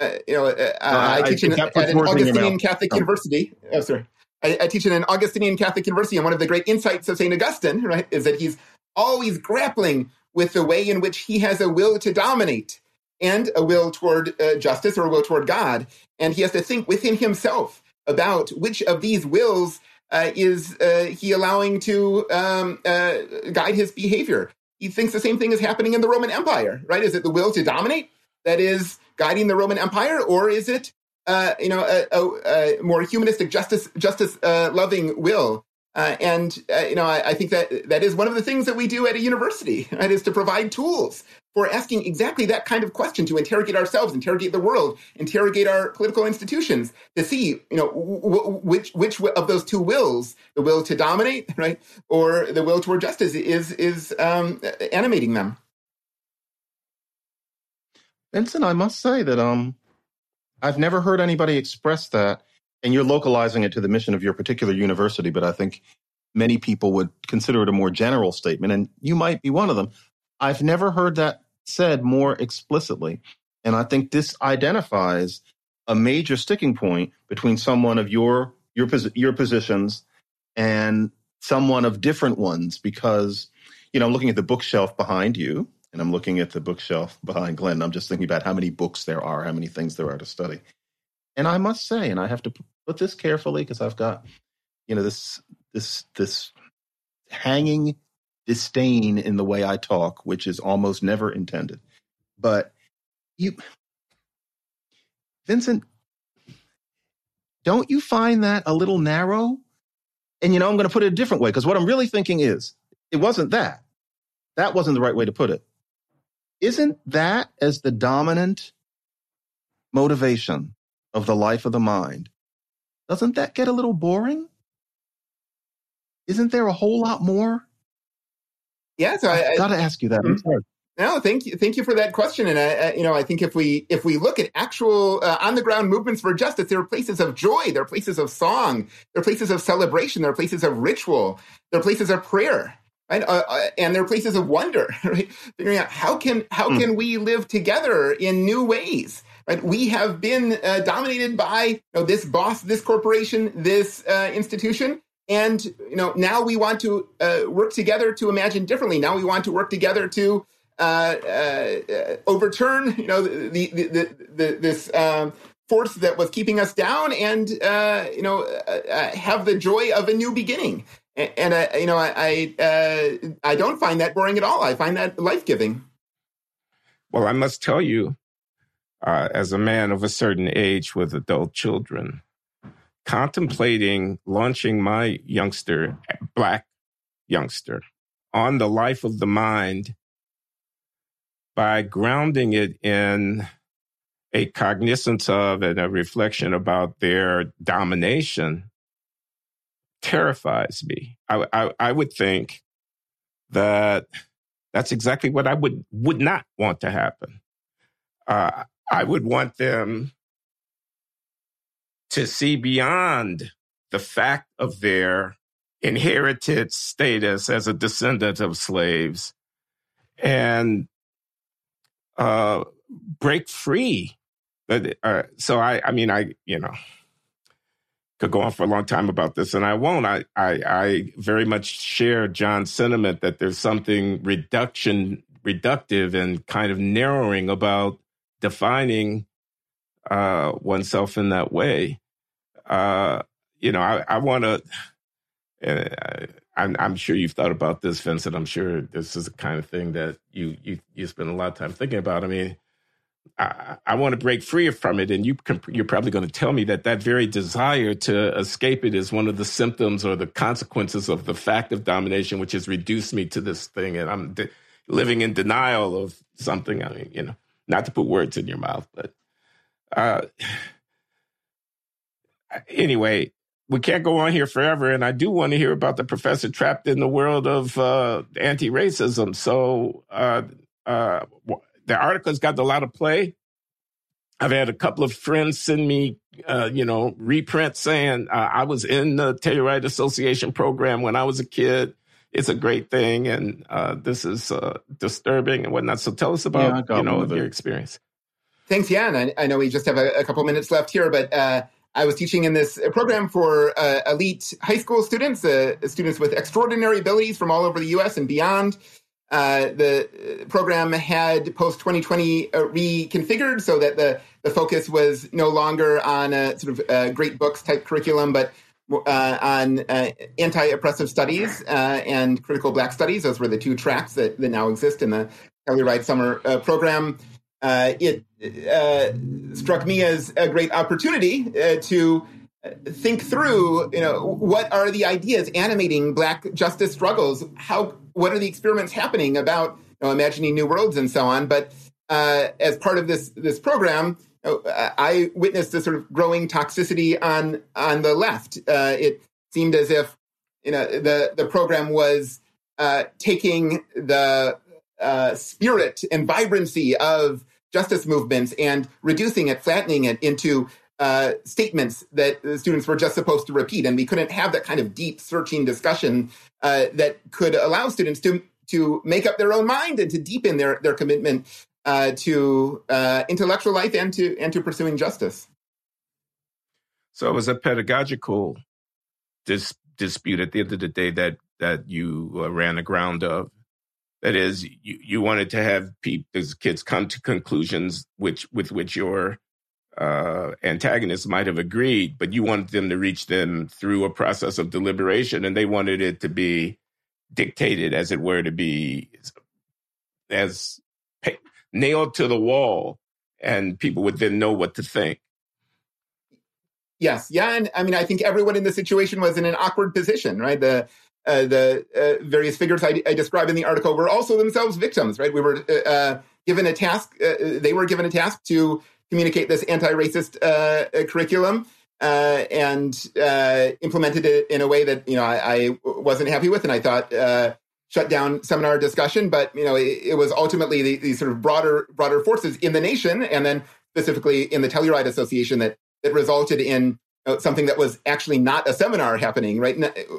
Uh, you know, uh, I, I, teach in, at an Augustinian Catholic oh. University. Oh, sorry. I, I, teach in an Augustinian Catholic University, and one of the great insights of St. Augustine, right, is that he's always grappling with the way in which he has a will to dominate and a will toward uh, justice or a will toward God. And he has to think within himself about which of these wills uh, is uh, he allowing to um, uh, guide his behavior. He thinks the same thing is happening in the Roman Empire, right? Is it the will to dominate that is guiding the Roman Empire, or is it uh, you know, a, a, a, more humanistic, justice, justice uh, loving will. Uh, and uh, you know, I, I, think that that is one of the things that we do at a university. Right, is to provide tools for asking exactly that kind of question to interrogate ourselves, interrogate the world, interrogate our political institutions to see, you know, w- which which of those two wills, the will to dominate, right, or the will toward justice, is is um, animating them. Vincent, I must say that um, I've never heard anybody express that, and you're localizing it to the mission of your particular university, but I think many people would consider it a more general statement, and you might be one of them. I've never heard that said more explicitly. And I think this identifies a major sticking point between someone of your your your positions and someone of different ones because you know looking at the bookshelf behind you and I'm looking at the bookshelf behind Glenn. I'm just thinking about how many books there are, how many things there are to study. And I must say, and I have to put this carefully because I've got, you know, this this this hanging disdain in the way I talk, which is almost never intended. But you, Vincent, don't you find that a little narrow? And you know, I'm going to put it a different way because what I'm really thinking is, it wasn't that. That wasn't the right way to put it isn't that as the dominant motivation of the life of the mind? Doesn't that get a little boring? Isn't there a whole lot more? Yeah, so I, I got to ask you that. Mm-hmm. No, thank you, thank you for that question. And I, you know, I think if we if we look at actual uh, on the ground movements for justice, there are places of joy, there are places of song, there are places of celebration, there are places of ritual, there are places of prayer right? Uh, uh, and there are places of wonder, right? Figuring out how can how mm. can we live together in new ways, right? We have been uh, dominated by you know, this boss, this corporation, this uh, institution, and you know now we want to uh, work together to imagine differently. Now we want to work together to uh, overturn, you know, the the, the, the this. Um, force that was keeping us down and you know have the joy of a new beginning and I, you know, I I, uh, I don't find that boring at all. I find that life giving. Well, I must tell you, uh, as a man of a certain age with adult children, contemplating launching my youngster, black youngster, on the life of the mind by grounding it in a cognizance of and a reflection about their domination terrifies me. I, I, I would think that that's exactly what I would would not want to happen. Uh, I would want them to see beyond the fact of their inherited status as a descendant of slaves and uh, break free. But, uh, so I, I mean, I, you know, could go on for a long time about this, and I won't. I, I, I very much share John's sentiment that there's something reduction, reductive, and kind of narrowing about defining uh, oneself in that way. Uh, you know, I, I want to. Uh, I'm, I'm, sure you've thought about this, Vincent. I'm sure this is the kind of thing that you you you spend a lot of time thinking about. I mean, I, I want to break free from it. And you can, you're probably going to tell me that that very desire to escape it is one of the symptoms or the consequences of the fact of domination, which has reduced me to this thing. And I'm de- living in denial of something. I mean, you know, not to put words in your mouth, but uh, anyway, we can't go on here forever, and I do want to hear about the professor trapped in the world of uh, anti-racism. So uh, uh, the article's got a lot of play. I've had a couple of friends send me, uh, you know, reprints saying uh, I was in the Telluride Association program when I was a kid. It's a great thing, and uh, this is uh, disturbing and whatnot. So tell us about, yeah, you know, your experience. Thanks, Jan. I, I know we just have a, a couple minutes left here, but uh, I was teaching in this program for uh, elite high school students, students with extraordinary abilities from all over the U.S. and beyond. Uh, the program had post 2020 uh, reconfigured so that the, the focus was no longer on a sort of uh, great books type curriculum, but uh, on uh, anti oppressive studies and critical black studies. Those were the two tracks that, that now exist in the Telluride Summer program. it struck me as a great opportunity to think through, you know, what are the ideas animating Black justice struggles? How, what are the experiments happening about you know, imagining new worlds and so on? But uh, as part of this this program, I witnessed a sort of growing toxicity on on the left. Uh, it seemed as if you know the the program was uh, taking the uh, spirit and vibrancy of justice movements and reducing it, flattening it into uh, statements that the students were just supposed to repeat, and we couldn't have that kind of deep, searching discussion uh, that could allow students to to make up their own mind and to deepen their their commitment uh, to uh, intellectual life and to and to pursuing justice. So it was a pedagogical dis- dispute at the end of the day that that you uh, ran aground of. That is, you, you wanted to have people, kids come to conclusions which with which your uh, antagonists might have agreed, but you wanted them to reach them through a process of deliberation, and they wanted it to be dictated, as it were, to be as nailed to the wall, and people would then know what to think. Yes, yeah, and I mean, I think everyone in the situation was in an awkward position, right? The uh, the uh, various figures I, I, describe in the article were also themselves victims, right? We were uh, uh given a task; uh, they were given a task to communicate this anti-racist uh, uh, curriculum uh, and uh, implemented it in a way that you know I, I wasn't happy with, and I thought uh, shut down seminar discussion. But you know, it, it was ultimately the, these sort of broader broader forces in the nation, and then specifically in the Telluride Association that that resulted in something that was actually not a seminar happening. Right?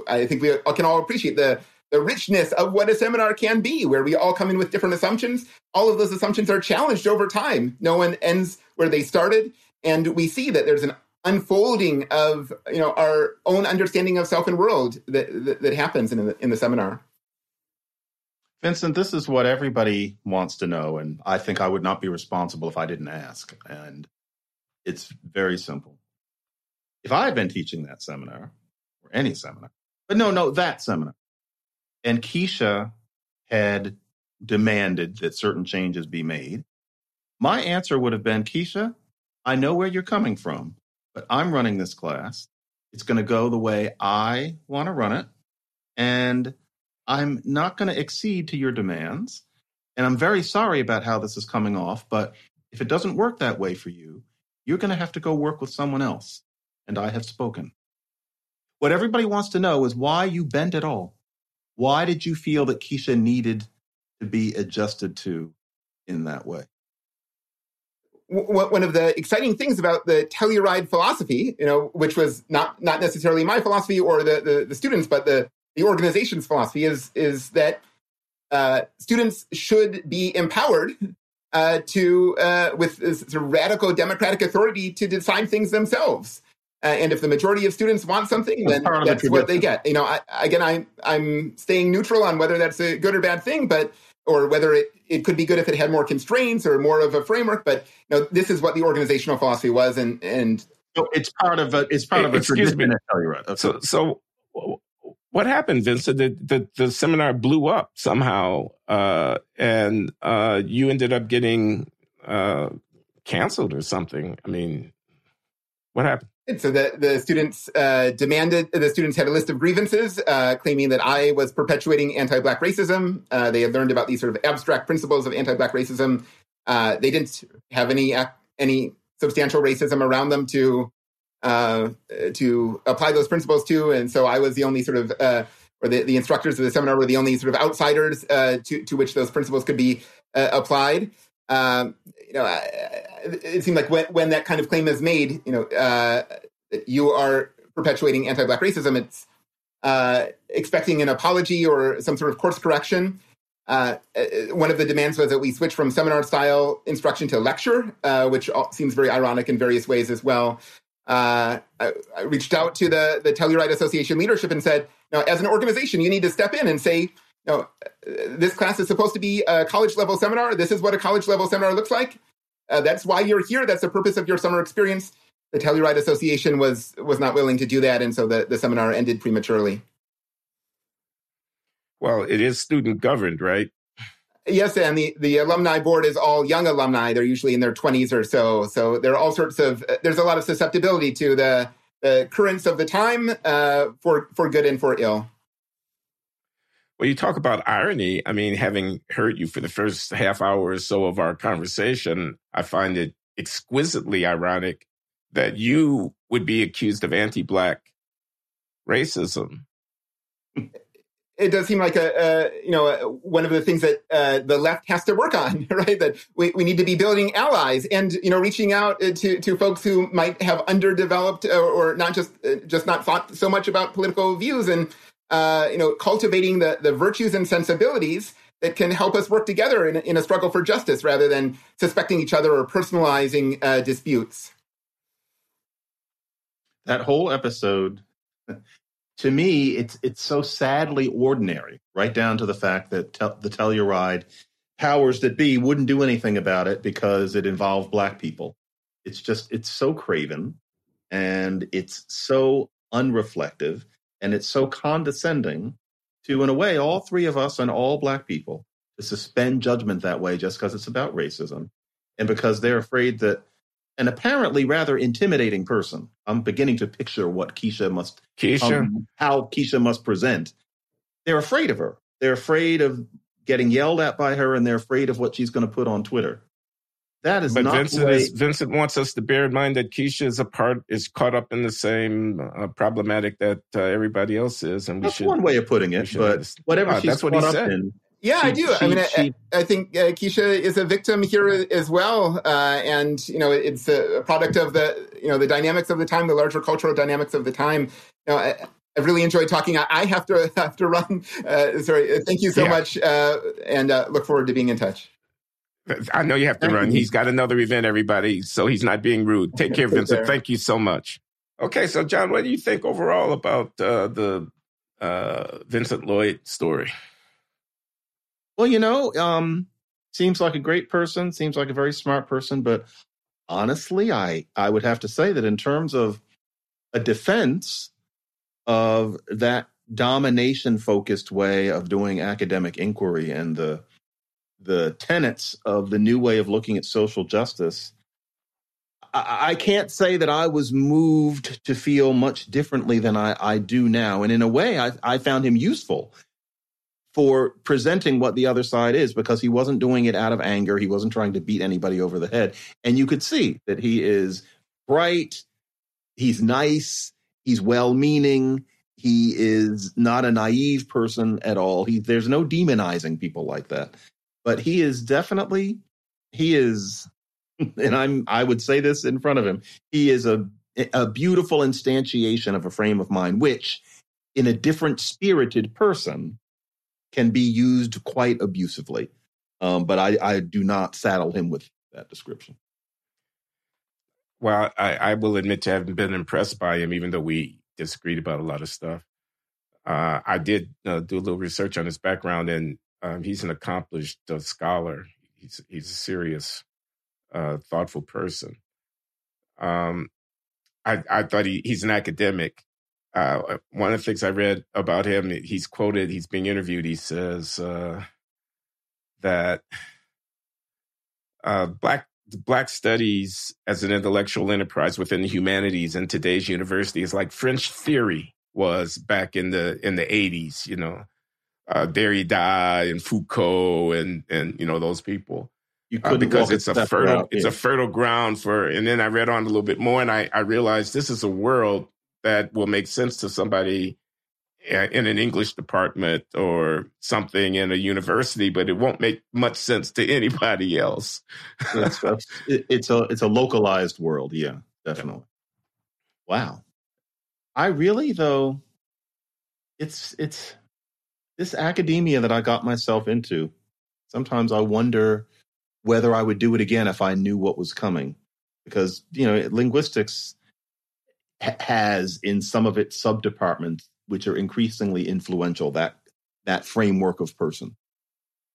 I think we can all appreciate the the richness of what a seminar can be, where we all come in with different assumptions. All of those assumptions are challenged over time. No one ends where they started, and we see that there's an unfolding of you know our own understanding of self and world that that, that happens in the, in the seminar. Vincent, this is what everybody wants to know, and I think I would not be responsible if I didn't ask. And it's very simple. If I had been teaching that seminar, or any seminar, but no, no, that seminar, and Keisha had demanded that certain changes be made, my answer would have been Keisha, I know where you're coming from, but I'm running this class. It's going to go the way I want to run it. And I'm not going to exceed to your demands. And I'm very sorry about how this is coming off, but if it doesn't work that way for you, you're going to have to go work with someone else. And I have spoken. What everybody wants to know is why you bent at all. Why did you feel that Keisha needed to be adjusted to in that way? One of the exciting things about the Telluride philosophy, you know, which was not not necessarily my philosophy or the the, the students, but the the organization's philosophy is is that uh, students should be empowered uh, to uh, with sort of radical democratic authority to decide things themselves. Uh, and if the majority of students want something, then that's, that's what they get. You know, I, again, I, I'm staying neutral on whether that's a good or bad thing, but or whether it, it could be good if it had more constraints or more of a framework. But you know, this is what the organizational philosophy was, and and so it's part of a it's part of a excuse me. Okay. So so what happened, Vincent? The, the, the seminar blew up somehow, uh, and uh, you ended up getting uh, canceled or something. I mean, what happened? And so the, the students uh, demanded, the students had a list of grievances uh, claiming that I was perpetuating anti Black racism. Uh, they had learned about these sort of abstract principles of anti Black racism. Uh, they didn't have any any substantial racism around them to uh, to apply those principles to. And so I was the only sort of, uh, or the, the instructors of the seminar were the only sort of outsiders to, to which those principles could be applied. Um, you know, it seemed like when, when that kind of claim is made, you know, uh, you are perpetuating anti-black racism. It's uh, expecting an apology or some sort of course correction. Uh, uh, one of the demands was that we switch from seminar style instruction to lecture, uh, which seems very ironic in various ways as well. Uh, I, I, reached out to the, the Telluride Association leadership and said, now, as an organization, you need to step in and say, you know, this class is supposed to be a college level seminar. This is what a college level seminar looks like. Uh, that's why you're here. That's the purpose of your summer experience. The Telluride Association was was not willing to do that, and so the, the seminar ended prematurely. Well, it is student governed, right? Yes, and the, the alumni board is all young alumni. They're usually in their 20s or so. So there are all sorts of, there's a lot of susceptibility to the, the currents of the time uh, for, for good and for ill. Well, you talk about irony. I mean, having heard you for the first half hour or so of our conversation, I find it exquisitely ironic that you would be accused of anti Black racism it does seem like a, a, you know one of the things that uh, the left has to work on, right? That we, we need to be building allies and you know reaching out uh, to to folks who might have underdeveloped or, uh, or not just uh, just not thought so much about political views and uh, you know cultivating the the virtues and sensibilities that can help us work together in, in a struggle for justice rather than suspecting each other or personalizing uh, disputes. That whole episode to me, it's it's so sadly ordinary, right down to the fact that te- the Telluride powers that be wouldn't do anything about it because it involved black people. It's just it's so craven, and it's so unreflective, and it's so condescending to, in a way, all three of us and all black people to suspend judgment that way just because it's about racism, and because they're afraid that an apparently rather intimidating person. I'm beginning to picture what Keisha must, Keisha, um, how Keisha must present. They're afraid of her. They're afraid of getting yelled at by her, and they're afraid of what she's going to put on Twitter. That is but not. Vincent, way- is, Vincent wants us to bear in mind that Keisha is a part is caught up in the same uh, problematic that uh, everybody else is, and we that's should. one way of putting it, but whatever uh, she's that's what caught he up said. in, yeah, she, I do. She, I mean, she, I, I, think uh, Keisha is a victim here as well, uh, and you know, it's a product of the you know the dynamics of the time, the larger cultural dynamics of the time. You know, I, have really enjoyed talking. I, have to have to run. Uh, sorry. Thank you so yeah. much, uh, and uh, look forward to being in touch. I know you have to Thank run. You. He's got another event, everybody, so he's not being rude. Take care, Vincent. Care. Thank you so much. Okay, so John, what do you think overall about uh, the Vincent Lloyd story? Well, you know, um, seems like a great person, seems like a very smart person, but honestly, I I would have to say that in terms of a defense of that domination focused way of doing academic inquiry and the the tenets of the new way of looking at social justice, I, I can't say that I was moved to feel much differently than I, I do now. And in a way, I, I found him useful for presenting what the other side is because he wasn't doing it out of anger. He wasn't trying to beat anybody over the head. And you could see that he is bright, he's nice, he's well meaning, he is not a naive person at all. He there's no demonizing people like that. But he is definitely he is and I'm I would say this in front of him. He is a a beautiful instantiation of a frame of mind which in a different spirited person can be used quite abusively. Um, but I, I do not saddle him with that description. Well, I, I will admit to having been impressed by him, even though we disagreed about a lot of stuff. Uh, I did uh, do a little research on his background, and um, he's an accomplished uh, scholar. He's he's a serious, uh, thoughtful person. Um, I, I thought he, he's an academic, uh, one of the things I read about him, he's quoted, he's being interviewed. He says uh, that uh, black black studies as an intellectual enterprise within the humanities in today's university is like French theory was back in the in the eighties. You know, uh, Derrida and Foucault and and you know those people. You uh, because it's a fertile without- it's yeah. a fertile ground for. And then I read on a little bit more, and I I realized this is a world that will make sense to somebody uh, in an English department or something in a university, but it won't make much sense to anybody else. it's a it's a localized world. Yeah, definitely. Wow. I really though, it's it's this academia that I got myself into. Sometimes I wonder whether I would do it again if I knew what was coming, because you know linguistics ha- has in some of its subdepartments, which are increasingly influential, that that framework of person,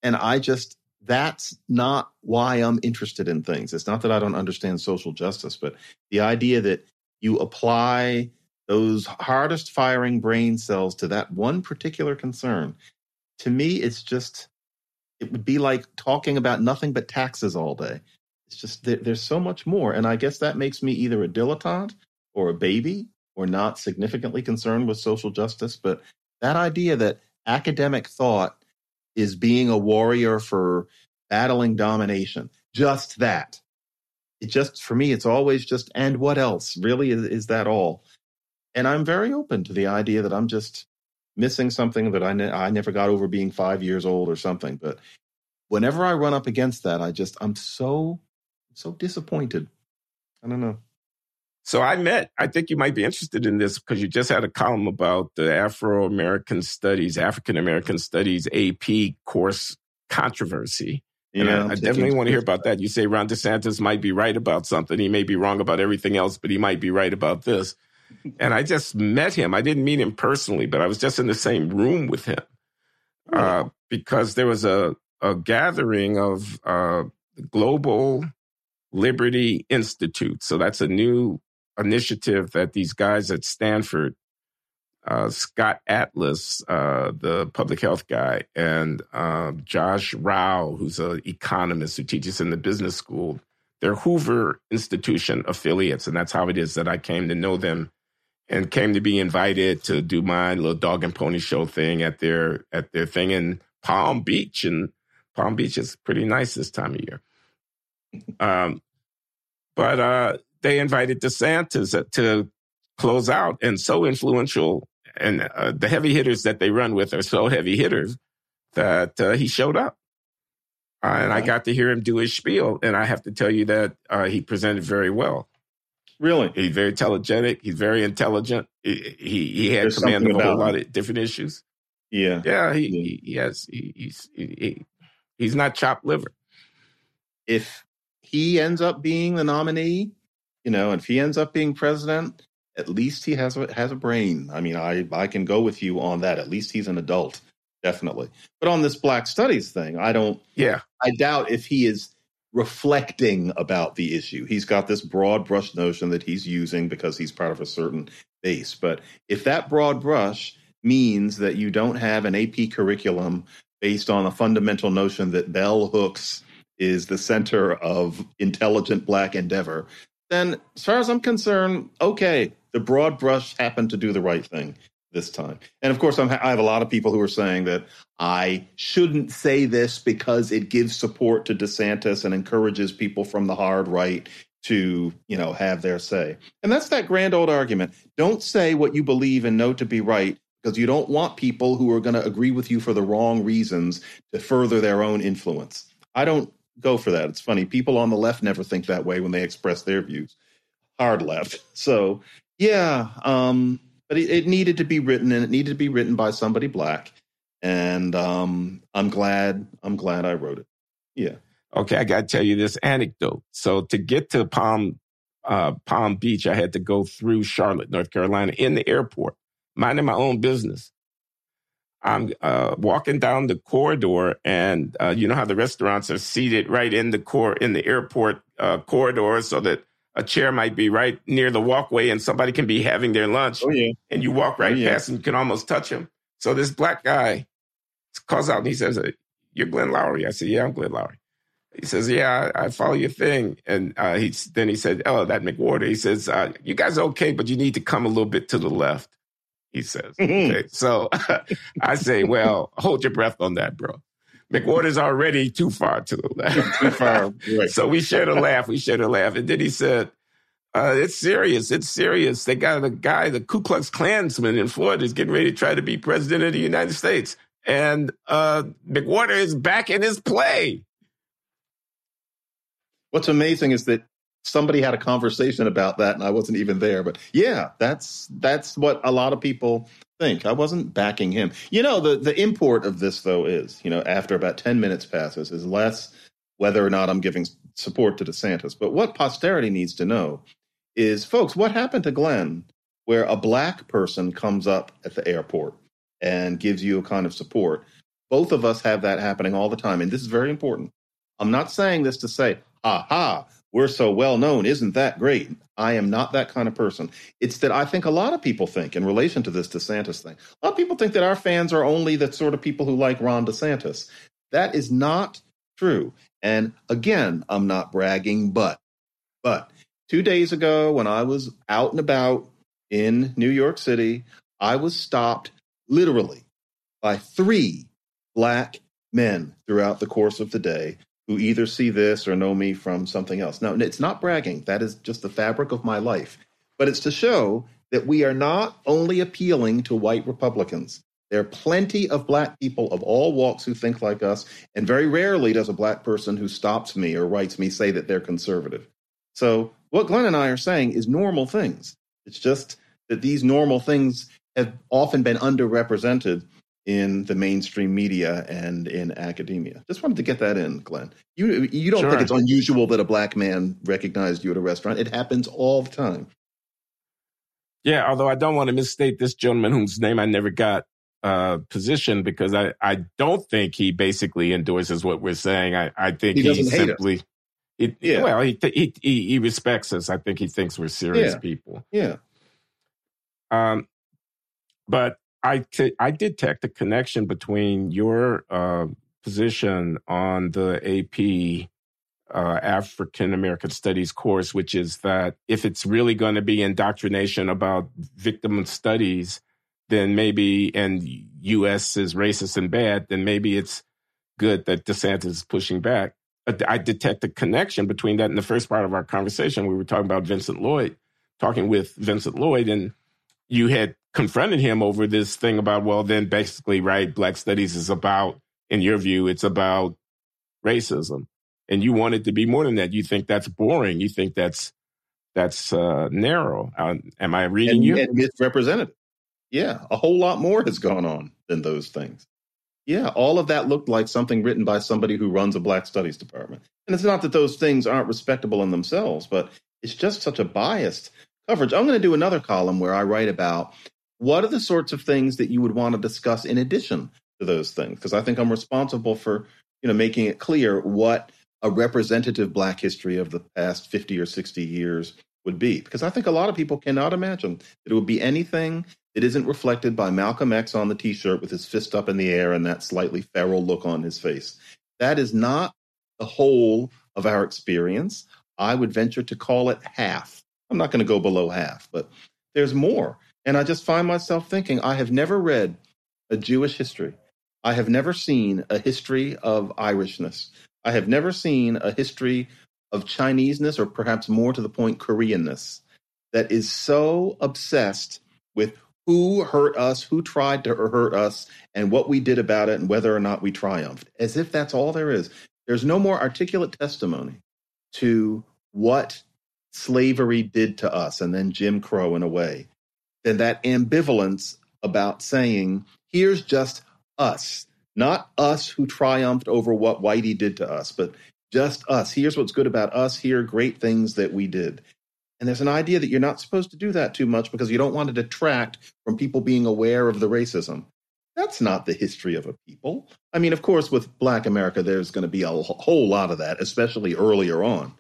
and I just that's not why I'm interested in things. It's not that I don't understand social justice, but the idea that you apply those hardest firing brain cells to that one particular concern, to me, it's just, it would be like talking about nothing but taxes all day. It's just, there, there's so much more. And I guess that makes me either a dilettante or a baby or not significantly concerned with social justice. But that idea that academic thought is being a warrior for battling domination. Just that. It just, for me, it's always just, and what else? Really, is, is that all? And I'm very open to the idea that I'm just missing something that I, ne- I never got over being five years old or something. But whenever I run up against that, I just, I'm so, so disappointed. I don't know. So I met, I think you might be interested in this because you just had a column about the Afro American Studies, African American Studies AP course controversy. And I, I definitely want to hear about that. You say Ron DeSantis might be right about something. He may be wrong about everything else, but he might be right about this. And I just met him. I didn't meet him personally, but I was just in the same room with him uh, because there was a, a gathering of uh, Global Liberty Institute. So that's a new initiative that these guys at Stanford, uh, Scott Atlas, uh, the public health guy, and uh, Josh Rauh, who's an economist who teaches in the business school, they're Hoover Institution affiliates, and that's how it is that I came to know them and came to be invited to do my little dog and pony show thing at their at their thing in Palm Beach, and Palm Beach is pretty nice this time of year. Um, but uh, they invited DeSantis to close out, and so influential, and uh, the heavy hitters that they run with are so heavy hitters that uh, he showed up. Uh, and I got to hear him do his spiel, and I have to tell you that uh, he presented very well. Really? He's very telegenic. He's very intelligent. He he, he had There's command of a whole lot of different issues. Yeah. Yeah, he Yeah. he, he has he, he's he, he- he's not chopped liver. if he ends up being the nominee, you know, if he ends up being president, at least he has a has a brain. I mean, I I can go with you on that. At least he's an adult, definitely. But on this Black Studies thing, I don't. Yeah, I doubt if he is reflecting about the issue. He's got this broad brush notion that he's using because he's part of a certain base. But if that broad brush means that you don't have an AP curriculum based on a fundamental notion that bell hooks is the center of intelligent black endeavor, then as far as I'm concerned, okay, the broad brush happened to do the right thing this time. And of course, I'm, I have a lot of people who are saying that I shouldn't say this because it gives support to DeSantis and encourages people from the hard right to, you know, have their say. And that's that grand old argument. Don't say what you believe and know to be right because you don't want people who are going to agree with you for the wrong reasons to further their own influence. I don't go for that. It's funny. People on the left never think that way when they express their views. Hard left. So, yeah, um, but it, it needed to be written and it needed to be written by somebody black. And um, I'm glad I'm glad I wrote it. Yeah. Okay, I got to tell you this anecdote. So to get to Palm uh, Palm Beach, I had to go through Charlotte, North Carolina, in the airport, minding my own business. I'm uh, walking down the corridor, and uh, you know how the restaurants are seated right in the core in the airport uh, corridor, so that a chair might be right near the walkway, and somebody can be having their lunch, Oh yeah. and you walk right Oh, yeah. past, and you can almost touch him. So this black guy calls out, and he says, "You're Glenn Loury." I said, "Yeah, I'm Glenn Loury." He says, "Yeah, I, I follow your thing." And uh, he then he said, "Oh, that McWhorter." He says, uh, "You guys are okay, but you need to come a little bit to the left." He says. Okay, so I say, "Well, hold your breath on that, bro." McWhorter's already too far to the left. too far. Right. So we shared a laugh. We shared a laugh. And then he said, uh, it's serious. It's serious. They got a guy, the Ku Klux Klansman in Florida, is getting ready to try to be president of the United States. And uh, McWhorter is back in his play. What's amazing is that somebody had a conversation about that and I wasn't even there. But yeah, that's that's what a lot of people think. I wasn't backing him. You know, the the import of this though is, you know, after about 10 minutes passes is less whether or not I'm giving support to DeSantis. But what posterity needs to know is folks, what happened to Glenn where a black person comes up at the airport and gives you a kind of support? Both of us have that happening all the time and this is very important. I'm not saying this to say, ha ha, we're so well known. Isn't that great? I am not that kind of person. It's that I think a lot of people think in relation to this DeSantis thing. A lot of people think that our fans are only the sort of people who like Ron DeSantis. That is not true. And again, I'm not bragging, but but two days ago when I was out and about in New York City, I was stopped literally by three black men throughout the course of the day who either see this or know me from something else. Now, it's not bragging. That is just the fabric of my life. But it's to show that we are not only appealing to white Republicans. There are plenty of black people of all walks who think like us, and very rarely does a black person who stops me or writes me say that they're conservative. So, what Glenn and I are saying is normal things. It's just that these normal things have often been underrepresented in the mainstream media and in academia. Just wanted to get that in, Glenn. You you don't sure. think it's unusual that a black man recognized you at a restaurant? It happens all the time. Yeah, although I don't want to misstate this gentleman whose name I never got uh, position because I, I don't think he basically endorses what we're saying. I, I think he, he simply, it, yeah. well, he, he, he respects us. I think he thinks we're serious yeah. people. Yeah. Um, but I, t- I detect a connection between your uh, position on the AP uh, African American Studies course, which is that if it's really going to be indoctrination about victim studies, then maybe, and U.S. is racist and bad, then maybe it's good that DeSantis is pushing back. I detect a connection between that. and the first part of our conversation, we were talking about Vincent Lloyd, talking with Vincent Lloyd, and you had confronted him over this thing about, well, then basically, right, Black Studies is about, in your view, it's about racism. And you want it to be more than that. You think that's boring. You think that's that's uh, narrow. Uh, am I reading and, you? And misrepresented. Yeah, a whole lot more has gone on than those things. Yeah, all of that looked like something written by somebody who runs a Black Studies department. And it's not that those things aren't respectable in themselves, but it's just such a biased coverage. I'm going to do another column where I write about what are the sorts of things that you would want to discuss in addition to those things? Because i think i'm responsible for you know making it clear what a representative black history of the past 50 or 60 years would be. Because i think a lot of people cannot imagine that it would be anything that isn't reflected by malcolm x on the t-shirt with his fist up in the air and that slightly feral look on his face. That is not the whole of our experience. I would venture to call it half. I'm not going to go below half but there's more and I just find myself thinking, I have never read a Jewish history. I have never seen a history of Irishness. I have never seen a history of Chineseness, or perhaps more to the point, Koreanness, that is so obsessed with who hurt us, who tried to hurt us, and what we did about it, and whether or not we triumphed, as if that's all there is. There's no more articulate testimony to what slavery did to us, and then Jim Crow in a way, than that ambivalence about saying, here's just us, not us who triumphed over what Whitey did to us, but just us. Here's what's good about us. Here are great things that we did. And there's an idea that you're not supposed to do that too much because you don't want to detract from people being aware of the racism. That's not the history of a people. I mean, of course, with Black America, there's going to be a whole lot of that, especially earlier on.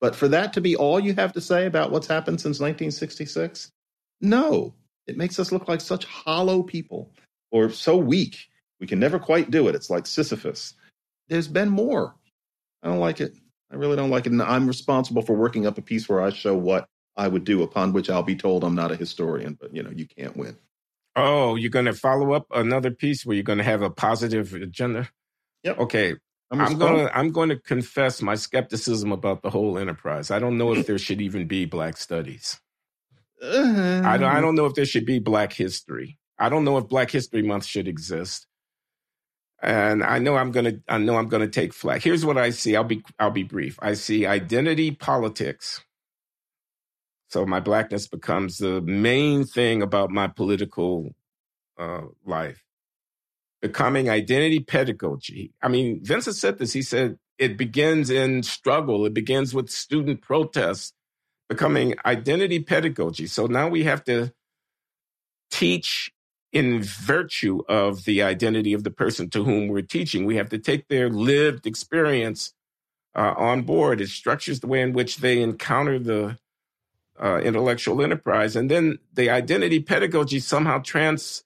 But for that to be all you have to say about what's happened since 1966, no, it makes us look like such hollow people or so weak. We can never quite do it. It's like Sisyphus. There's been more. I don't like it. I really don't like it. And I'm responsible for working up a piece where I show what I would do, upon which I'll be told I'm not a historian, but you know, you can't win. Oh, you're going to follow up another piece where you're going to have a positive agenda? Yep. Okay. I'm, I'm going to I'm going to confess my skepticism about the whole enterprise. I don't know if there should even be black studies. Uh, I don't, I don't know if there should be Black History. I don't know if Black History Month should exist. And I know I'm gonna I know I'm gonna take flack. Here's what I see. I'll be I'll be brief. I see identity politics. So my blackness becomes the main thing about my political uh, life. Becoming identity pedagogy. I mean, Vincent said this. He said it begins in struggle. It begins with student protests becoming identity pedagogy. So now we have to teach in virtue of the identity of the person to whom we're teaching. We have to take their lived experience uh, on board. It structures the way in which they encounter the uh, intellectual enterprise. And then the identity pedagogy somehow trans,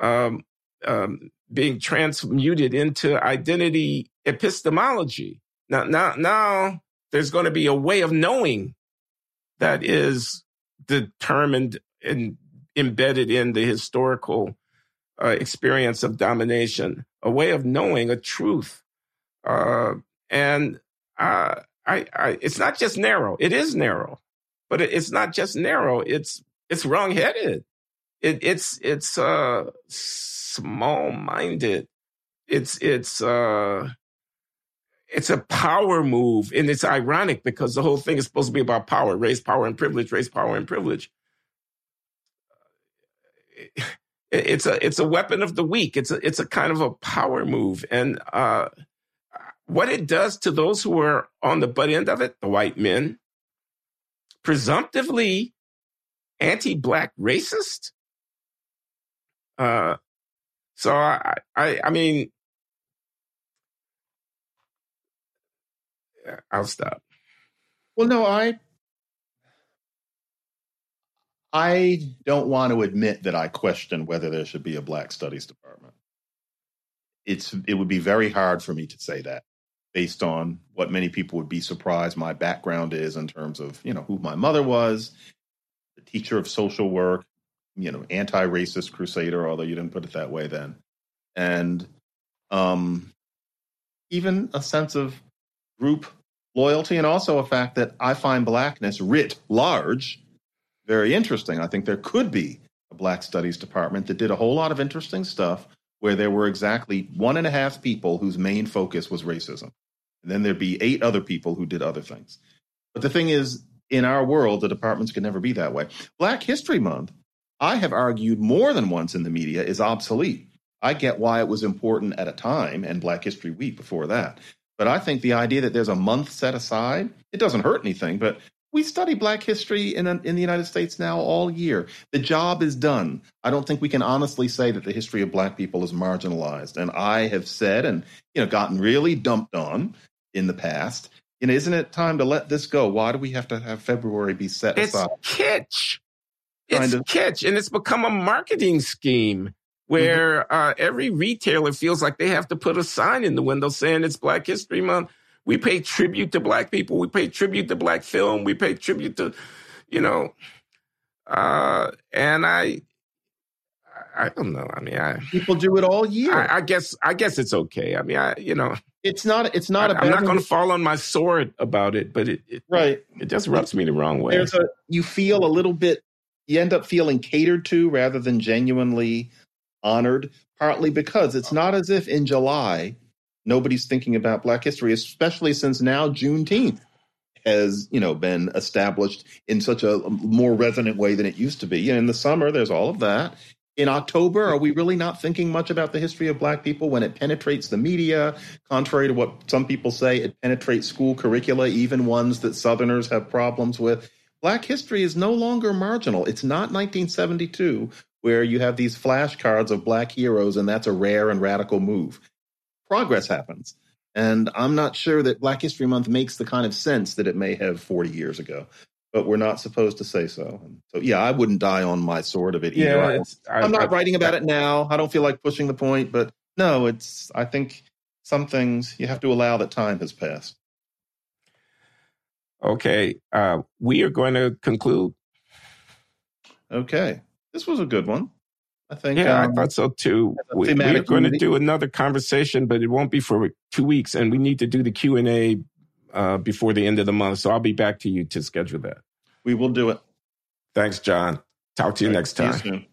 um, um, being transmuted into identity epistemology. Now, now, now there's going to be a way of knowing that is determined and embedded in the historical uh, experience of domination, a way of knowing a truth. Uh, and uh, I, I, it's not just narrow. It is narrow, but it, it's not just narrow. It's it's wrongheaded. It, it's it's uh, small minded. It's it's uh, it's a power move. And it's ironic because the whole thing is supposed to be about power, race, power, and privilege, race, power, and privilege. It's a it's a weapon of the weak. It's a it's a kind of a power move, and uh, what it does to those who are on the butt end of it, the white men, presumptively anti-black racist. Uh, so I, I I mean, I'll stop. Well, no, I I don't want to admit that I question whether there should be a Black Studies department. It's it would be very hard for me to say that based on what many people would be surprised my background is in terms of you know who my mother was, the teacher of social work, you know, anti-racist crusader, although you didn't put it that way then, and um, even a sense of group loyalty and also a fact that I find blackness writ large very interesting. I think there could be a Black Studies department that did a whole lot of interesting stuff where there were exactly one and a half people whose main focus was racism. And then there'd be eight other people who did other things. But the thing is, in our world, the departments can never be that way. Black History Month, I have argued more than once in the media, is obsolete. I get why it was important at a time and Black History Week before that. But I think the idea that there's a month set aside, it doesn't hurt anything, but we study Black history in, in the United States now all year. The job is done. I don't think we can honestly say that the history of Black people is marginalized. And I have said and you know gotten really dumped on in the past. You know, isn't it time to let this go? Why do we have to have February be set it's aside? Kitsch. It's Kind of. kitsch, and it's become a marketing scheme where uh, every retailer feels like they have to put a sign in the window saying it's Black History Month. We pay tribute to Black people. We pay tribute to Black film. We pay tribute to, you know, uh, and I, I don't know. I mean, I, People do it all year. I, I guess, I guess it's okay. I mean, I, you know, it's not. It's not I'm not going to fall on my sword about it, but it, it, right. it just rubs me the wrong way. There's a you feel a little bit. You end up feeling catered to rather than genuinely honored. Partly because it's not as if in July nobody's thinking about Black history, especially since now Juneteenth has you know been established in such a um, more resonant way than it used to be. And in the summer, there's all of that. In October, are we really not thinking much about the history of Black people when it penetrates the media? Contrary to what some people say, it penetrates school curricula, even ones that Southerners have problems with. Black history is no longer marginal. It's not 1972, where you have these flashcards of Black heroes, and that's a rare and radical move. Progress happens. And I'm not sure that Black History Month makes the kind of sense that it may have 40 years ago, but we're not supposed to say so. And so, yeah, I wouldn't die on my sword of it either. yeah, I- I, I'm not I- writing about it now. I don't feel like pushing the point, but no, it's, I think some things you have to allow that time has passed. Okay, uh, we are going to conclude. Okay. This was a good one. I think. Yeah, um, I thought so too. We, we're thematic going to do another conversation, but it won't be for two weeks, and we need to do the Q and A uh, before the end of the month. So I'll be back to you to schedule that. we will do it. Thanks, John. Talk to you right, next you time. soon.